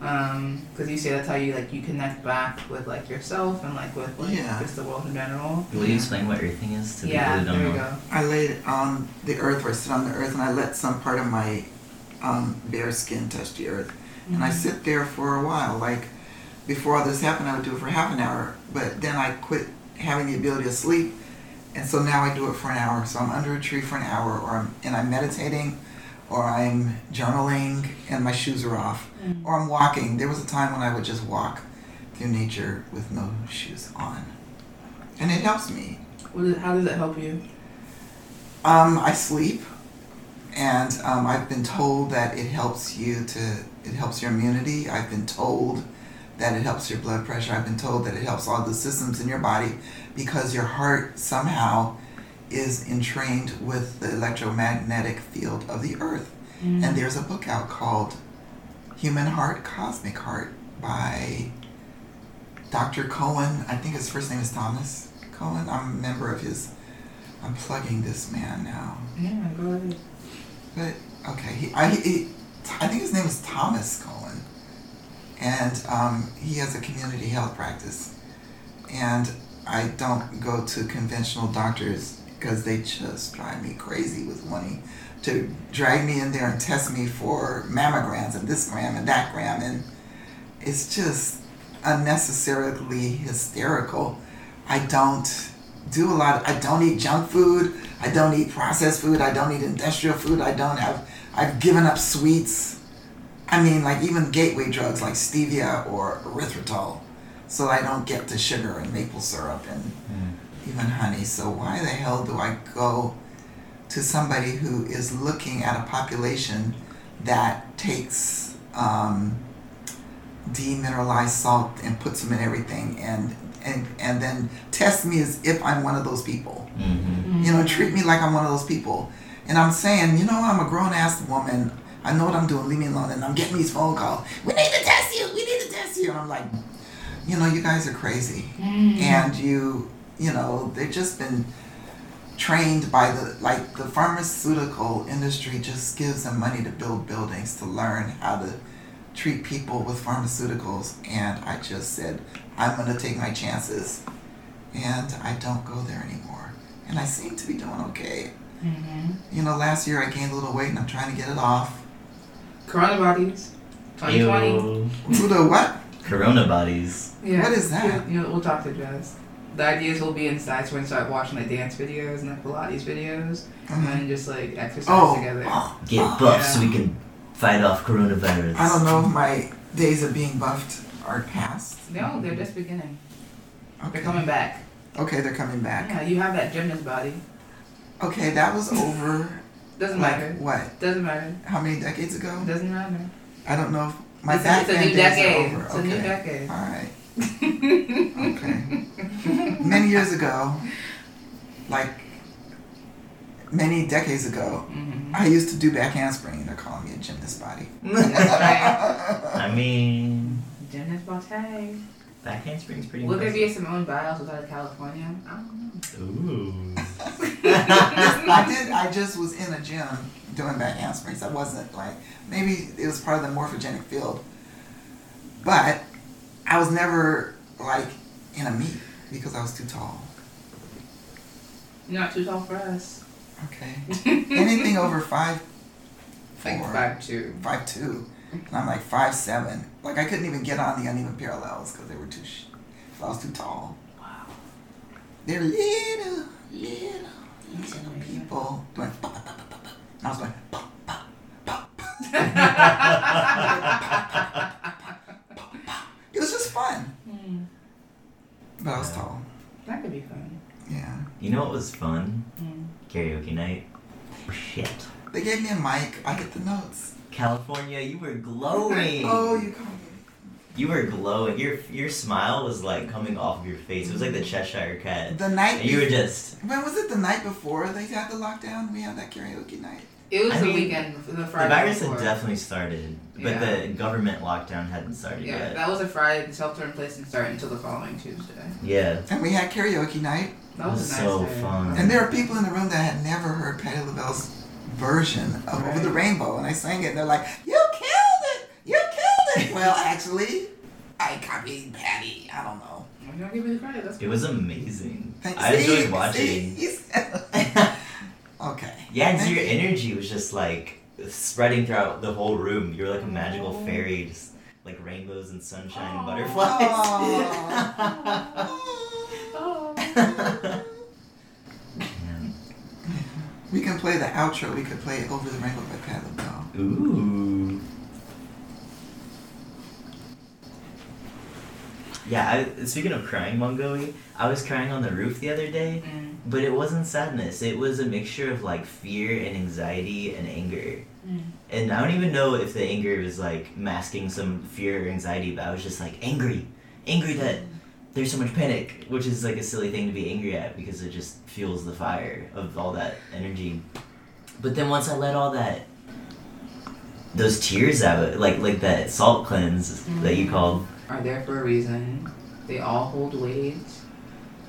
um, because you say that's how you like you connect back with like yourself and like with like Yeah. just the world in general. Will you explain what earthing is to yeah, people who there don't you know? go. I laid on the earth or sit on the earth and I let some part of my um, bare skin touch the earth. And I sit there for a while. Like before all this happened, I would do it for half an hour, but then I quit having the ability to sleep, and so now I do it for an hour. So I'm under a tree for an hour, or I'm and I'm meditating, or I'm journaling, and my shoes are off, Mm. or I'm walking. There was a time when I would just walk through nature with no shoes on, and it helps me. Is, how does it help you? Um, I sleep, and um, I've been told that it helps you to. It helps your immunity. I've been told that it helps your blood pressure. I've been told that it helps all the systems in your body because your heart somehow is entrained with the electromagnetic field of the earth. And there's a book out called Human Heart, Cosmic Heart by Dr. Cowan. I think his first name is Thomas Cowan. I'm a member of his. I'm plugging this man now. Yeah, go ahead. But okay, he, I, he, I think his name is Thomas Cowan. and um, he has a community health practice. And I don't go to conventional doctors because they just drive me crazy with wanting to drag me in there and test me for mammograms and this gram and that gram. And it's just unnecessarily hysterical. I don't do a lot. I don't eat junk food. I don't eat processed food. I don't eat industrial food. I don't have. I've given up sweets. I mean, like even gateway drugs like stevia or erythritol, so I don't get the sugar and maple syrup and Mm. even honey. So why the hell do I go to somebody who is looking at a population that takes um, demineralized salt and puts them in everything and and and then test me as if I'm one of those people. Mm-hmm. You know, treat me like I'm one of those people. And I'm saying, you know, I'm a grown ass woman. I know what I'm doing. Leave me alone. And I'm getting these phone calls. We need to test you. We need to test you. And I'm like, you know, you guys are crazy. And you, you know, they've just been trained by the like the pharmaceutical industry just gives them money to build buildings to learn how to treat people with pharmaceuticals and I just said I'm gonna take my chances and I don't go there anymore and I seem to be doing okay Mm-hmm. you know last year I gained a little weight and I'm trying to get it off Corona bodies. 2020. Ew. who the what Corona bodies. Yeah. What is that? You know, we'll talk to Jess. The ideas we'll be inside, so we're start watching like dance videos and like Pilates videos, and Mhm. then just like exercise oh, together. oh, <gasps> Get buff so we can fight off coronavirus. I don't know if my days of being buffed are past No, they're just beginning. okay They're coming back. okay they're coming back Yeah, you have that gymnast body. okay that was over <laughs> Doesn't like matter. what Doesn't matter. how many decades ago Doesn't matter. I don't know if my it's, a, back it's a new days decade. are over. It's a new decade. All right. Okay. Many years ago, like many decades ago, hmm I used to do back handspring. They're calling me a gymnast body. <laughs> I mean, Gymnast body. back handspring's pretty Will there be impressive. a Simone Biles without California? I don't know. Ooh. <laughs> I did. I just was in a gym doing back handsprings. I wasn't like maybe it was part of the morphogenic field, but I was never like in a meet because I was too tall. You're not too tall for us. Okay. <laughs> Anything over five, Like four, five two. five two, and I'm like five seven. Like I couldn't even get on the uneven parallels because they were too. Sh- I was too tall. Wow. They're little, little, little people doing. Pop, pop, pop, pop, pop. And I was going. Pop, pop, pop, pop, pop. It was just fun, Hmm. but I was Yeah. tall. That could be fun. Yeah. You know what was fun? Hmm. Karaoke night. Shit. They gave me a mic. I get the notes. California, you were glowing. <laughs> Oh, you called me. You were glowing. Your your smile was like coming off of your face. It was like the Cheshire cat. The night. And you were just When was it? The night before they had the lockdown. We had that karaoke night. It was I the mean, weekend, the Friday. the virus before. had definitely started, but Yeah. the government lockdown hadn't started Yeah, yet. Yeah, that was a Friday. The shelter in place didn't start until the following Tuesday. yeah. And we had karaoke night. That was, was a nice so day. fun. And there were people in the room that had never heard Patti LaBelle's version of Over the Rainbow. And I sang it, and they're like, You killed it! You killed it! well, <laughs> actually, I copied Patti. I don't know. I'm gonna give you the credit. That's It was amazing. Thank- I see? enjoyed watching. See? He's- okay. Yeah, and so your energy was just like spreading throughout the whole room. You were like a magical Aw. fairy, just like rainbows and sunshine and Aw. butterflies. Oh. <laughs> <laughs> We can play the outro. We could play Over the Rainbow by Patti LaBelle. Ooh. Yeah, I, speaking of crying, Mongoey, I was crying on the roof the other day, Mm. but it wasn't sadness. It was a mixture of like fear and anxiety and anger. Mm. And I don't even know if the anger was like masking some fear or anxiety, but I was just like angry. Angry that there's so much panic, which is like a silly thing to be angry at because it just fuels the fire of all that energy. But then once I let all that those tears out, like like that salt cleanse that you called, Are there for a reason. They all hold weight,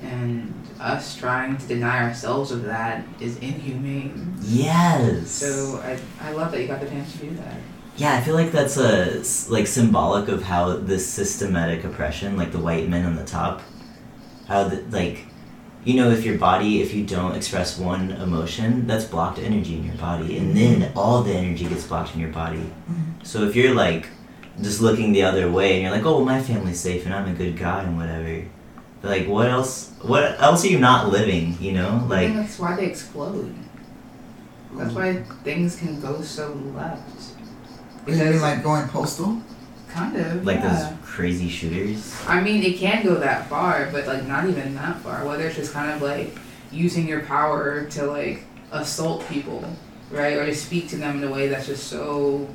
and us trying to deny ourselves of that is inhumane. yes. So I, I love that you got the chance to do that. Yeah, I feel like that's a like symbolic of how this systematic oppression, like the white men on the top, how the, like, you know, if your body, if you don't express one emotion, that's blocked energy in your body, and then all the energy gets blocked in your body. Mm-hmm. So if you're like just looking the other way, and you're like, oh, well, my family's safe, and I'm a good guy, and whatever. But like, what else? What else are you not living? You know, I like. think that's why they explode. That's why things can go so left. You mean like going postal? kind of like yeah. those crazy shooters. I mean, it can go that far, but like not even that far. Whether it's just kind of like using your power to like assault people, right, or to speak to them in a way that's just so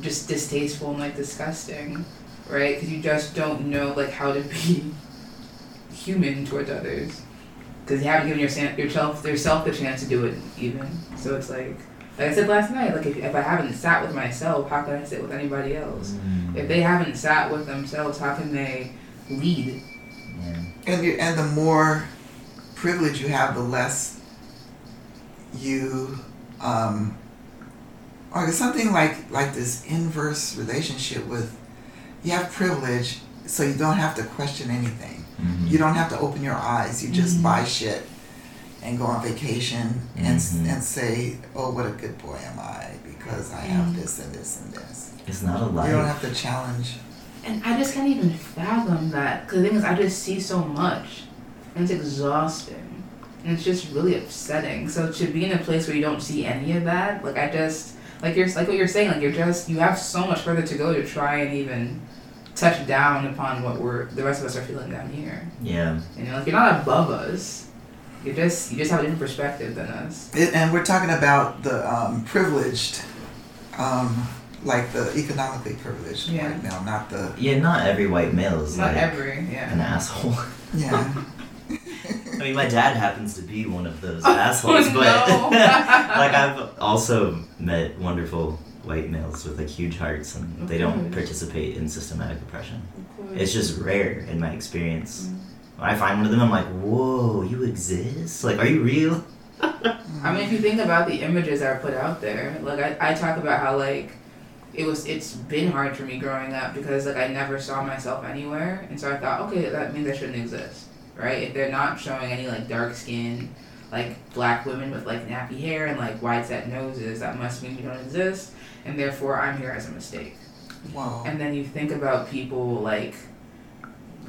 just distasteful and like disgusting, right? Because you just don't know like how to be <laughs> human towards others, because you haven't given your yourself yourself the chance to do it even. So it's like. Like I said last night, like if, if I haven't sat with myself, how can I sit with anybody else? Mm, If they haven't sat with themselves, how can they lead? yeah. And you, and the more privilege you have, the less you, um, or something like like this inverse relationship with, you have privilege, so you don't have to question anything. Mhm. You don't have to open your eyes. You just Mhm. buy shit and go on vacation and s Mhm. and say, "Oh, what a good boy am I because I have this and this and this." It's not a lie. You don't have to challenge. And I just can't even fathom that. Because the thing is, I just see so much. And it's exhausting. And it's just really upsetting. So to be in a place where you don't see any of that, like I just, like you're, like what you're saying, like you're just, you have so much further to go to try and even touch down upon what we're, the rest of us are feeling down here. Yeah. You know, like you're not above us. You're just, you just have a different perspective than us. It, and we're talking about the um, privileged, um, like the economically privileged Yeah. right now, not the Yeah, not every white male is Not like every, an asshole. yeah. <laughs> I mean, my dad happens to be one of those <laughs> assholes, but no. <laughs> <laughs> like I've also met wonderful white males with like huge hearts, and Of they don't participate in systematic oppression. Of course. It's just rare in my experience. Mm. When I find one of them, I'm like, whoa, you exist? Like, are you real? I mean, if you think about the images that are put out there, like I, I talk about how like it was it's been hard for me growing up because like I never saw myself anywhere, and so I thought, okay, that means I shouldn't exist, right? If they're not showing any like dark skin, like black women with like nappy hair and like wide set noses, that must mean we don't exist, and therefore I'm here as a mistake. Wow. And then you think about people like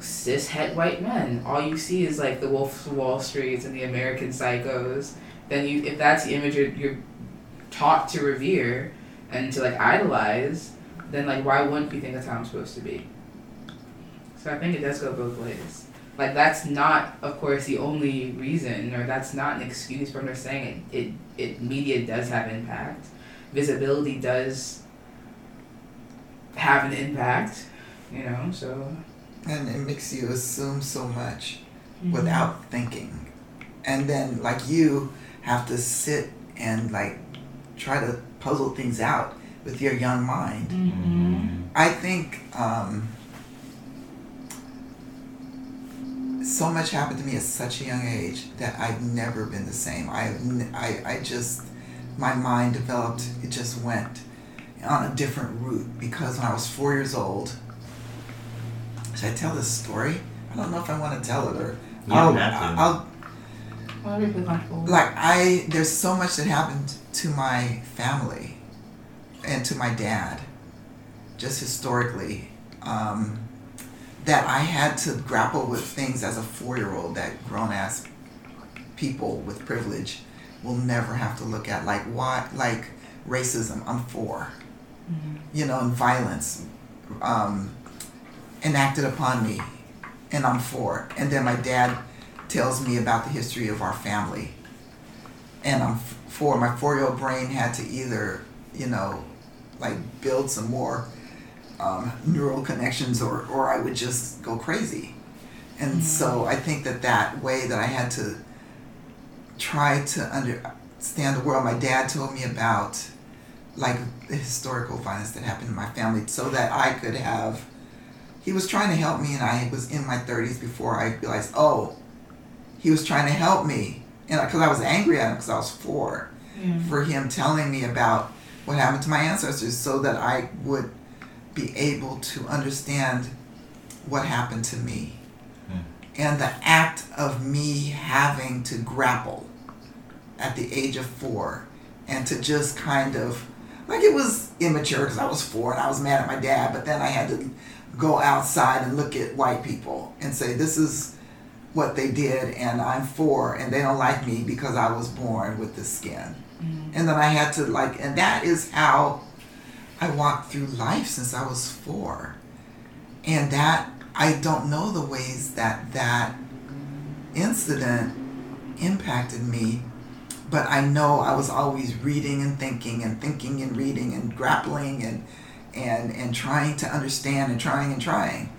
cis het white men. All you see is like the Wolf of Wall Streets and the American Psychos. Then you, if that's the image you're, you're taught to revere and to like idolize, then like why wouldn't you think that's how I'm supposed to be? So I think it does go both ways. Like that's not, of course, the only reason, or that's not an excuse for them saying it. It, it media does have impact. Visibility does have an impact, you know. So and it makes you assume so much Mm-hmm. without thinking, and then like you have to sit and like try to puzzle things out with your young mind. Mm-hmm. I think um, so much happened to me at such a young age that I've never been the same. I, I, I just, my mind developed, it just went on a different route because when I was four years old, should I tell this story? I don't know if I want to tell it or You I'll, don't. I'll, Whatever you feel comfortable. like I there's so much that happened to my family and to my dad just historically um, that I had to grapple with things as a four year old that grown ass people with privilege will never have to look at like why like racism I'm for Mhm. you know and violence um, enacted upon me and I'm four. and then my dad tells me about the history of our family. And I'm four. my four year old brain had to either, you know, like build some more um, neural connections or, or I would just go crazy. And so I think that that way that I had to try to understand the world, my dad told me about like the historical violence that happened in my family so that I could have he was trying to help me and I was in my 30s before I realized, oh, he was trying to help me. And because I was angry at him because I was four, Yeah. for him telling me about what happened to my ancestors so that I would be able to understand what happened to me. Hmm. And the act of me having to grapple at the age of four and to just kind of, like it was immature because I was four and I was mad at my dad, but then I had to go outside and look at white people and say, this is what they did and I'm four and they don't like me because I was born with this skin. And then I had to like, and that is how I walked through life since I was four. And that, I don't know the ways that that incident impacted me, but I know I was always reading and thinking and thinking and reading and grappling and, and, and trying to understand and trying and trying.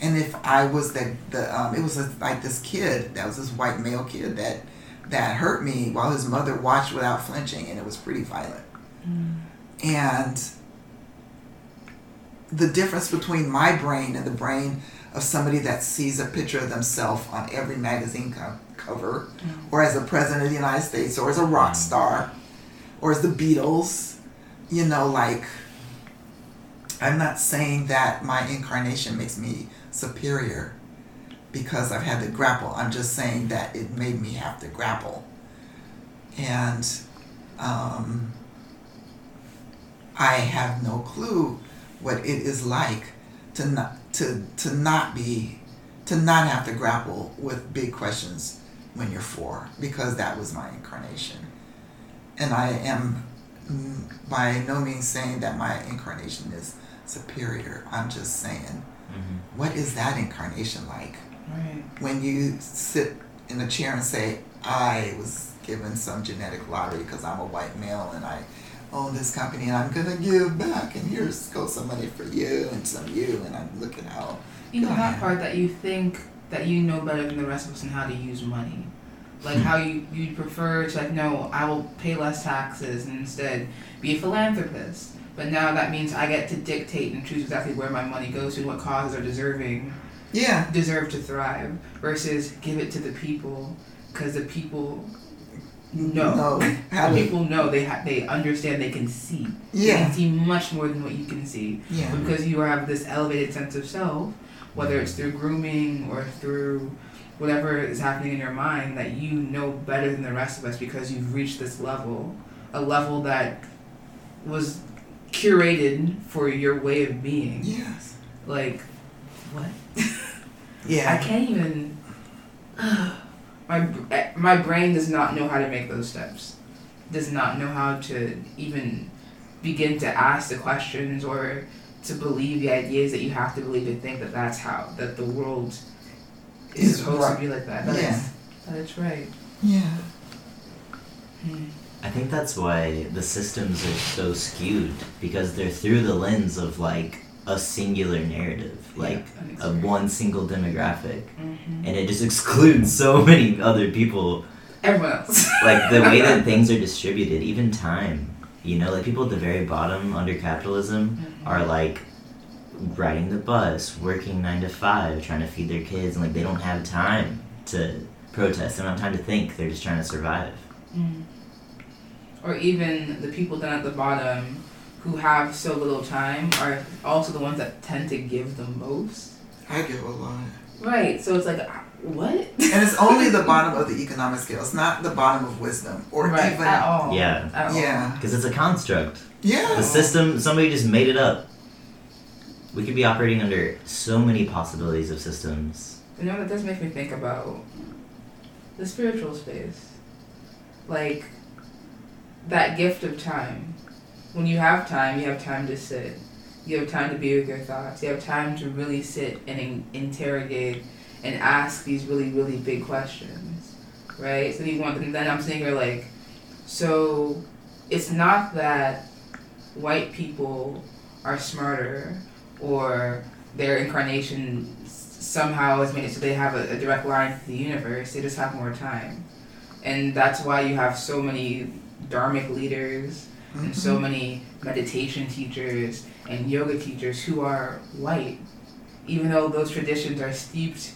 And if I was the, the um, it was a, like this kid, that was this white male kid that that hurt me while his mother watched without flinching, and it was pretty violent. And the difference between my brain and the brain of somebody that sees a picture of themselves on every magazine co- cover, or as a president of the United States, or as a rock star, or as the Beatles, you know, like. I'm not saying that my incarnation makes me superior because I've had to grapple. I'm just saying that it made me have to grapple. And um, I have no clue what it is like to not to to not be to not have to grapple with big questions when you're four because that was my incarnation. And I am by no means saying that my incarnation is superior. I'm just saying Mhm. what is that incarnation like? Right. when you sit in a chair and say, I was given some genetic lottery because I'm a white male and I own this company and I'm gonna give back and here's go some money for you and some you and I'm looking out. You know that part that you think that you know better than the rest of us on how to use money. Like Hmm. how you you prefer to like no, I will pay less taxes and instead be a philanthropist. But now that means I get to dictate and choose exactly where my money goes to and what causes are deserving Yeah. deserve to thrive versus give it to the people because the people know. No. <laughs> How people know they ha- they understand they can see. They yeah. can see much more than what you can see Yeah. because you have this elevated sense of self, whether it's through grooming or through whatever is happening in your mind, that you know better than the rest of us because you've reached this level, a level that was curated for your way of being. Yes. Like, what? Yeah <laughs> i can't even. <sighs> my my brain does not know how to make those steps. Does not know how to even begin to ask the questions or to believe the ideas that you have to believe to think that that's how that the world is Is supposed right. to be like that. That Yeah. is- that is right. Yeah. Hmm. I think that's why the systems are so skewed because they're through the lens of like a singular narrative, like Yeah, a one single demographic, Mhm. and it just excludes so <laughs> many other people. Everyone else. <laughs> Like the way that things are distributed, even time. You know, like people at the very bottom under capitalism Mhm. are like riding the bus, working nine to five, trying to feed their kids, and like they don't have time to protest. They don't have time to think. They're just trying to survive. Mm. Or even the people down at the bottom who have so little time are also the ones that tend to give the most. I give a lot. Right. So it's like, what? And it's only the bottom of the economic scale. It's not the bottom of wisdom or right. even at all. Yeah. At all. Yeah. Because it's a construct. Yeah. The system, somebody just made it up. We could be operating under so many possibilities of systems. You know, that does make me think about the spiritual space. Like, that gift of time. When you have time, you have time to sit. You have time to be with your thoughts. You have time to really sit and in- interrogate and ask these really, really big questions. Right? So you want, and then I'm sitting here like, so it's not that white people are smarter or their incarnation somehow is made so they have a, a direct line to the universe. They just have more time, and that's why you have so many dharmic leaders and so many meditation teachers and yoga teachers who are white, even though those traditions are steeped,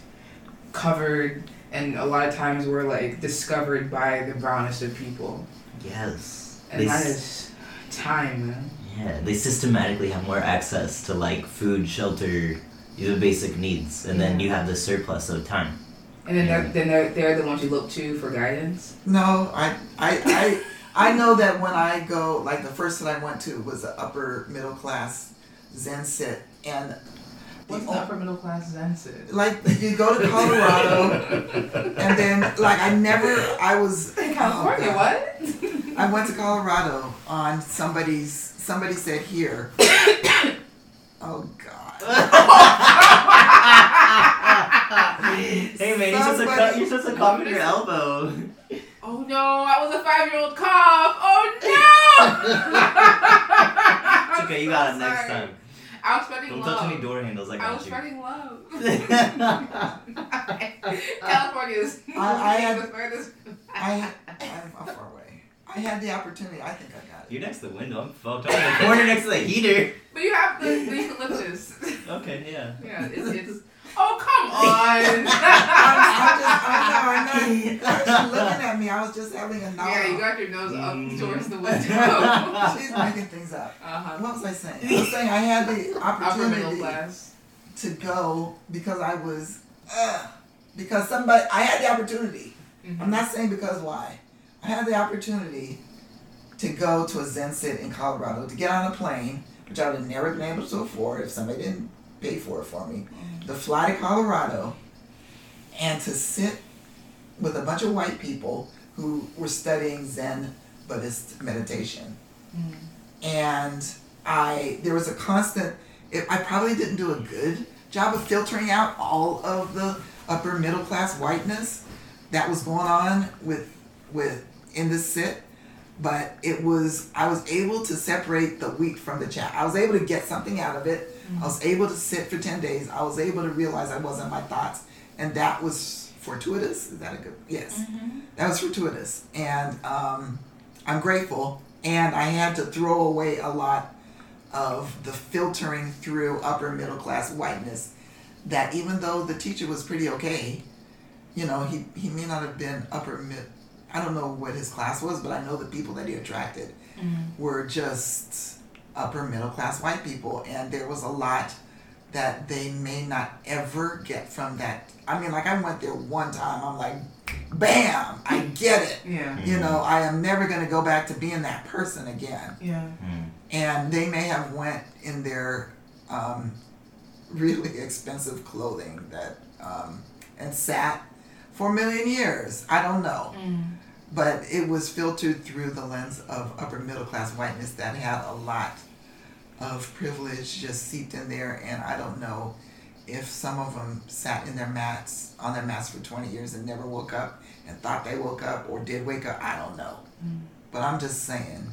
covered, and a lot of times were like discovered by the brownest of people, Yes. and They that s- is Time, man. Yeah, they systematically have more access to like food, shelter, the basic needs, and then you have the surplus of time. And then they're, then they're, they're the ones you look to for guidance. No, I, I, I, I know that when I go, like the first that I went to was an upper middle class Zen sit, and the What's the upper middle class Zen sit? like you go to Colorado, and then like I never, I was <laughs> In California, oh, what? <laughs> I went to Colorado on somebody's. Somebody said here. <coughs> oh God. <laughs> hey man, you're supposed, to Somebody- you're supposed to cover your elbow. Oh no, I was a five year old cough. Oh no! <laughs> It's okay, you got it next Sorry. time. I was spreading Don't love. touch any door handles. I I got was you. spreading love. <laughs> <laughs> California is I- I had- the furthest. I, I'm far away. I had the opportunity. I think I got it. You're next to the window. I'm fucked. I'm in the corner next to the heater. But you have the, the eucalyptus. Okay, yeah. yeah, it's, it's. Oh come on! <laughs> I'm just, I know, I'm not. She's looking at me. I was just having a nod. yeah, you got your nose up Mm. towards the <laughs> window. She's making things up. uh-huh. What was I saying? I was saying I had the opportunity to go because I was, uh, because somebody, I had the opportunity. Mhm. I'm not saying because why. I had the opportunity to go to a Zen sit in Colorado, to get on a plane, which I would have never been able to afford if somebody didn't pay for it for me, to fly to Colorado and to sit with a bunch of white people who were studying Zen Buddhist meditation. Mhm. And I, there was a constant, it, I probably didn't do a good job of filtering out all of the upper middle class whiteness that was going on with, with, in this sit but it was I was able to separate the wheat from the chaff. I was able to get something out of it. I was able to sit for ten days. I was able to realize I wasn't my thoughts, and that was fortuitous. Is that a good? Yes, that was fortuitous, and um, I'm grateful. And I had to throw away a lot of the filtering through upper middle class whiteness. That even though the teacher was pretty okay, you know, he he may not have been upper mid. I don't know what his class was, but I know the people that he attracted were just upper middle class white people, and there was a lot that they may not ever get from that. I mean, like I went there one time, I'm like, bam, I get it. Yeah. You know, I am never gonna go back to being that person again. Yeah. Mm. And they may have went in their um, really <laughs> expensive clothing that um, and sat for a million years. I don't know but it was filtered through the lens of upper middle class whiteness that had a lot of privilege just seeped in there and i don't know if some of them sat in their mats on their mats for 20 years and never woke up and thought they woke up or did wake up i don't know. Mm. But i'm just saying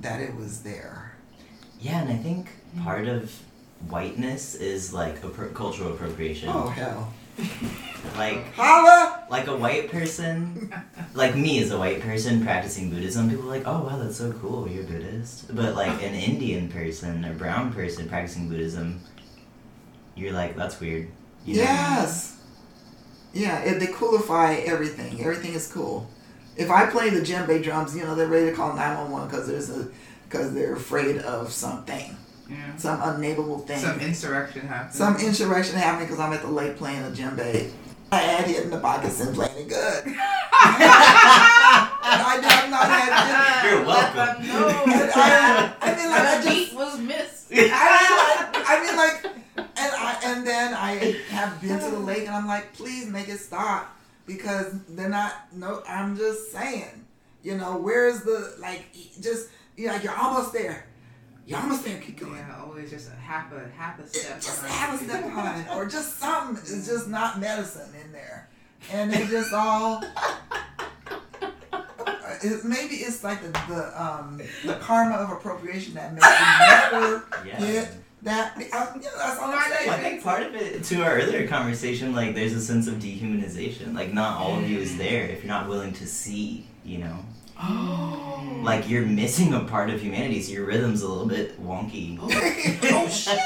that it was there. Yeah, and I think mm. part of whiteness is like appro- cultural appropriation. oh hell <laughs> Like, holla like a white person, like me as a white person practicing Buddhism, people are like, oh wow, that's so cool, you're Buddhist. But like an Indian person or brown person practicing Buddhism, you're like, that's weird. You know? Yes. Yeah, it, they coolify everything. Everything is cool. If I play the djembe drums, you know they're ready to call nine one one because there's a because they're afraid of something, Yeah. some unnameable thing, Some insurrection happened. some insurrection happening because I'm at the lake playing a djembe. I had it in the pockets and playing it good. <laughs> I have not had. You're welcome. them know. <laughs> I, I mean, like I just was missed. I, I mean, like, and I and then I have been to the lake, and I'm like, please make it stop because they're not. No, I'm just saying, you know, where's the like, just you know, like you're almost there, you're almost there. Keep going. Yeah, always just a half a half a step. Just behind. have a step behind, or just something is just not medicine in there, and they just all. It, maybe it's like the, the um the karma of appropriation that makes you never Yeah. get that. I, you know, that's all I'm saying. I think part of it, to our earlier conversation, like there's a sense of dehumanization. Like not all of you is there if you're not willing to see, you know. Oh. <gasps> Like you're missing a part of humanity, so your rhythm's a little bit wonky. <laughs> oh shit!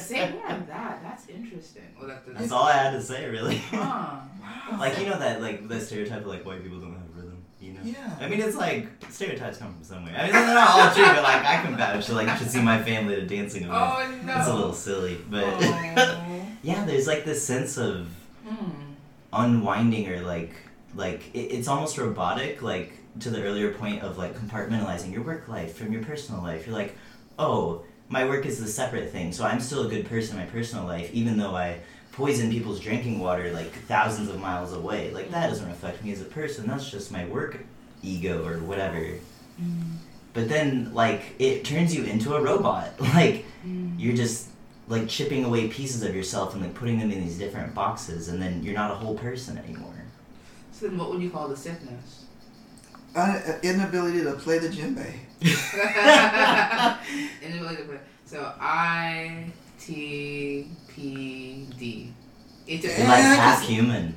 Say more of that. That's interesting. Well, that, that's, That's all I had to say, really. huh. <laughs> Wow. like you know that like the stereotype of like white people don't have rhythm, you know. know. Yeah. I mean, it's like stereotypes come from somewhere. I mean, they're not all true, but like I can vouch. Like you should see my family at a dancing event. Oh no. It's a little silly, but Oh. <laughs> yeah, there's like this sense of Hmm. unwinding or like like it, it's almost robotic like to the earlier point of like compartmentalizing your work life from your personal life. You're like oh my work is the separate thing so i'm still a good person in my personal life even though i poison people's drinking water like thousands of miles away. Like that doesn't reflect me as a person. That's just my work ego or whatever. Mm-hmm. But then like it turns you into a robot. <laughs> Like mm. you're just like chipping away pieces of yourself and like putting them in these different boxes and then you're not a whole person anymore. So then, what would you call the sickness? Uh, inability to play the djembe. <laughs> Inability to put- So I T P D. It's you're a, like half human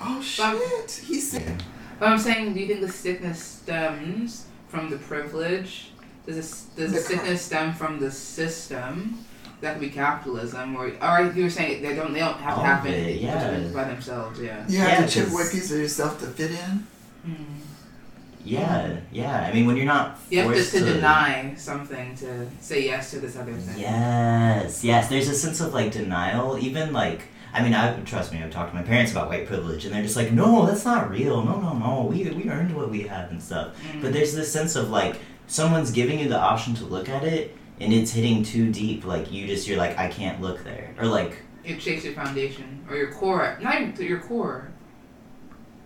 Oh shit! He said. but I'm saying, do you think the sickness stems from the privilege? Does this, does the The cr- sickness stem from the system? That could be capitalism, or or you were saying they don't they don't have to All of happen it, yeah. by themselves, yeah. You have Yeah, to chip away a piece of yourself to fit in. Yeah yeah i mean when you're not You have to, to deny something to say yes to this other thing. Yes, yes. There's a sense of like denial. Even like, I mean, I trust me. I've talked to my parents about white privilege, and they're just like, "No, that's not real. No, no, no. We we earned what we have and stuff." Mm. But there's this sense of like someone's giving you the option to look at it, and it's hitting too deep. Like you just you're like, I can't look there, or like it shakes your foundation or your core, not even to your core.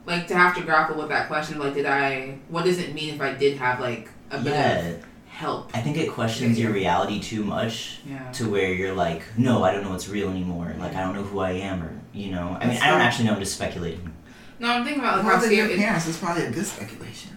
Like to have to grapple with that question, like, did I? What does it mean if I did have like a bit yeah. of help? I think it questions your reality too much Yeah. to where you're like, no, I don't know what's real anymore. Like I don't know who I am, or you know. I mean, That's I don't right. actually know. I'm just speculating. No, I'm thinking about like More how than your it- parents it's probably a good speculation.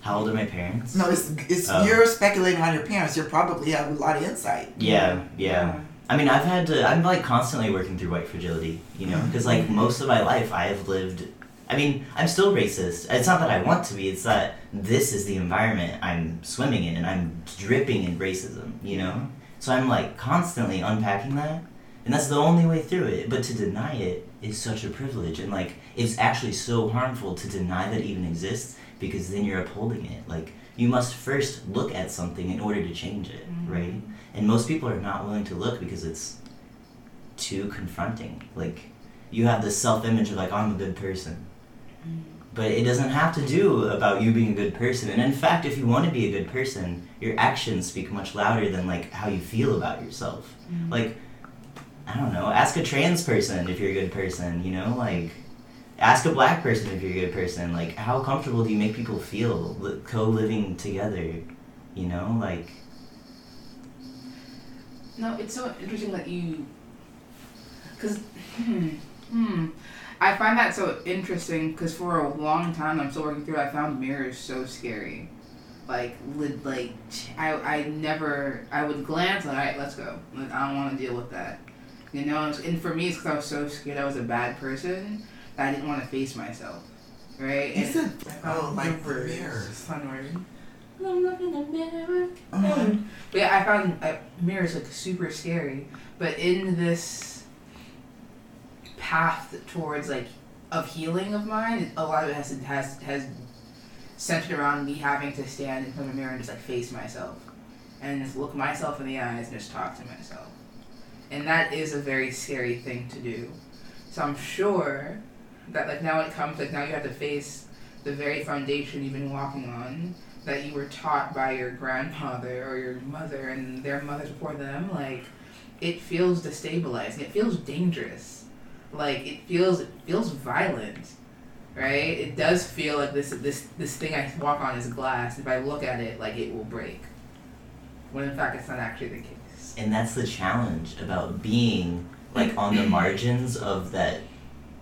How old are my parents? No, it's it's Oh. you're speculating on your parents. You probably have a lot of insight. Yeah, yeah. I mean, I've had to. I'm like constantly working through white fragility, you know, mm-hmm. because like most of my life I have lived. I mean, I'm still racist. It's not that I want to be. It's that this is the environment I'm swimming in, and I'm dripping in racism, you know. So I'm like constantly unpacking that, and that's the only way through it. But to deny it is such a privilege, and like it's actually so harmful to deny that it even exists because then you're upholding it. Like you must first look at something in order to change it, Mhm. right? And most people are not willing to look because it's too confronting. Like you have this self-image of like I'm a good person, but it doesn't have to do about you being a good person. And in fact, if you want to be a good person, your actions speak much louder than like how you feel about yourself. Like I don't know, ask a trans person if you're a good person. You know, like ask a black person if you're a good person. Like how comfortable do you make people feel li- co-living together? You know, like No, it's so interesting that you, because, hmm, hmm, I find that so interesting because for a long time I'm still working through. I found mirrors so scary, like, lit, like I, I never, I would glance and all right, let's go. Like, I don't want to deal with that, you know. And for me, it's because I was so scared I was a bad person that I didn't want to face myself, right? You And said oh like mirrors. mirrors. Fun word. I'm looking in the mirror. Uh-huh. But yeah, I found uh, mirrors like super scary. But in this path towards like of healing of mine, a lot of it has has has centered around me having to stand in front of a mirror and just like face myself, and just look myself in the eyes and just talk to myself, and that is a very scary thing to do. So I'm sure that like now it comes like now you have to face the very foundation you've been walking on that you were taught by your grandmother or your mother and their mothers before them, like it feels destabilizing. It feels dangerous. Like it feels it feels violent. Right? It does feel like this this this thing I walk on is glass. If I look at it, like it will break. When in fact it's not actually the case. and that's the challenge about being like on the <clears throat> margins of that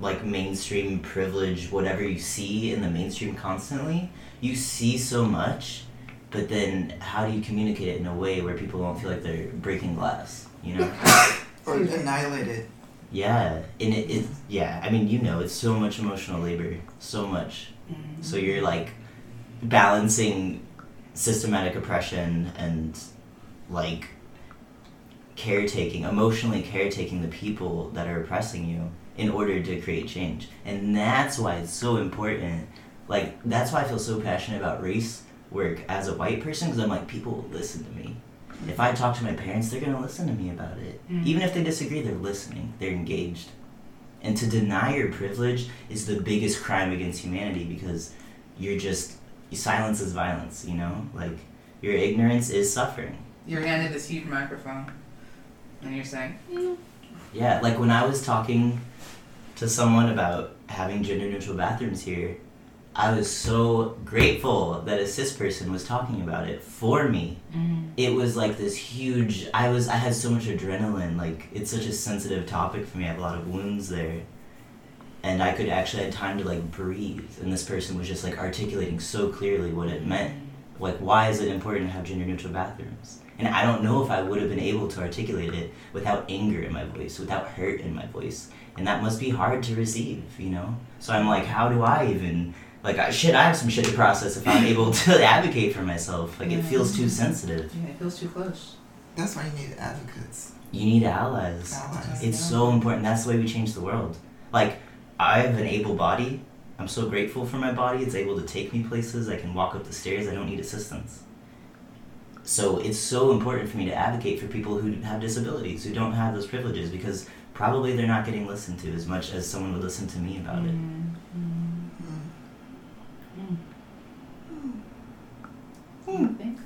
like mainstream privilege whatever you see in the mainstream constantly you see so much but then how do you communicate it in a way where people don't feel like they're breaking glass you know <coughs> Or annihilated. Yeah and it, it yeah i mean you know it's so much emotional labor so much so mm-hmm. you're like balancing systematic oppression and like caretaking, emotionally caretaking the people that are oppressing you in order to create change. And that's why it's so important Like that's why I feel so passionate about race work as a white person because I'm like people will listen to me. If I talk to my parents, they're gonna listen to me about it. Mm. Even if they disagree, they're listening. They're engaged. And to deny your privilege is the biggest crime against humanity because you're just silence is violence. You know, like your ignorance is suffering. You're handed this huge microphone, and you're saying, Yeah, like when I was talking to someone about having gender neutral bathrooms here, I was so grateful that a cis person was talking about it for me. Mm-hmm. It was like this huge I was I had so much adrenaline, like it's such a sensitive topic for me. I have a lot of wounds there. And I could actually had time to like breathe and this person was just like articulating so clearly what it meant. Like why is it important to have gender neutral bathrooms? And I don't know if I would have been able to articulate it without anger in my voice, without hurt in my voice. And that must be hard to receive, you know? So I'm like, how do I even, like, I, shit, I have some shit to process if I'm able to <laughs> advocate for myself. Like, it feels too mm. sensitive. "Yeah, it feels too close." That's why you need advocates. You need allies. Allies. It's so important. That's the way we change the world. Like, I have an able body. I'm so grateful for my body. It's able to take me places. I can walk up the stairs. I don't need assistance. So it's so important for me to advocate for people who have disabilities, who don't have those privileges, because probably they're not getting listened to as much as someone would listen to me about it. Mm.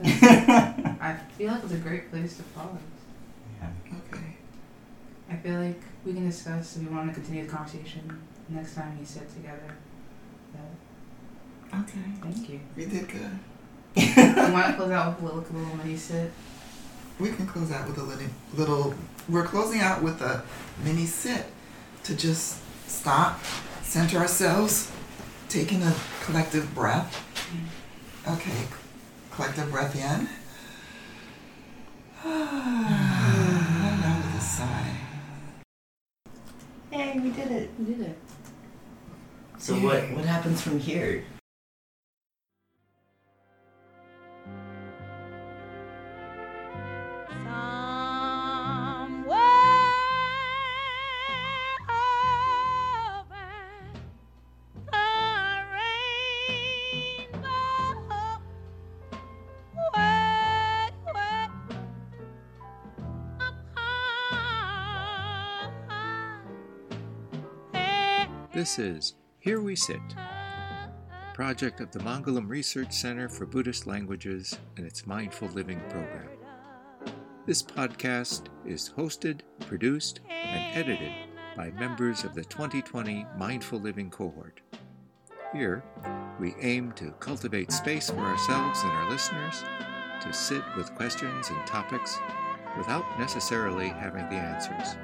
I think that's, I feel like it's a great place to pause. Yeah. Okay. I feel like we can discuss if we want to continue the conversation next time we sit together. But Okay. thank you. We did good. I want to close out with a little, little mini sit. We can close out with a little, little. We're closing out with a mini sit to just stop, center ourselves, taking a collective breath. Mm-hmm. Okay, collective breath in. and out with a sigh. Hey, we did it. We did it. So what what happens from here? This is Here We Sit, project of the Mangalam Research Center for Buddhist Languages and its Mindful Living program. This podcast is hosted, produced, and edited by members of the 2020 Mindful Living cohort. Here, we aim to cultivate space for ourselves and our listeners to sit with questions and topics without necessarily having the answers.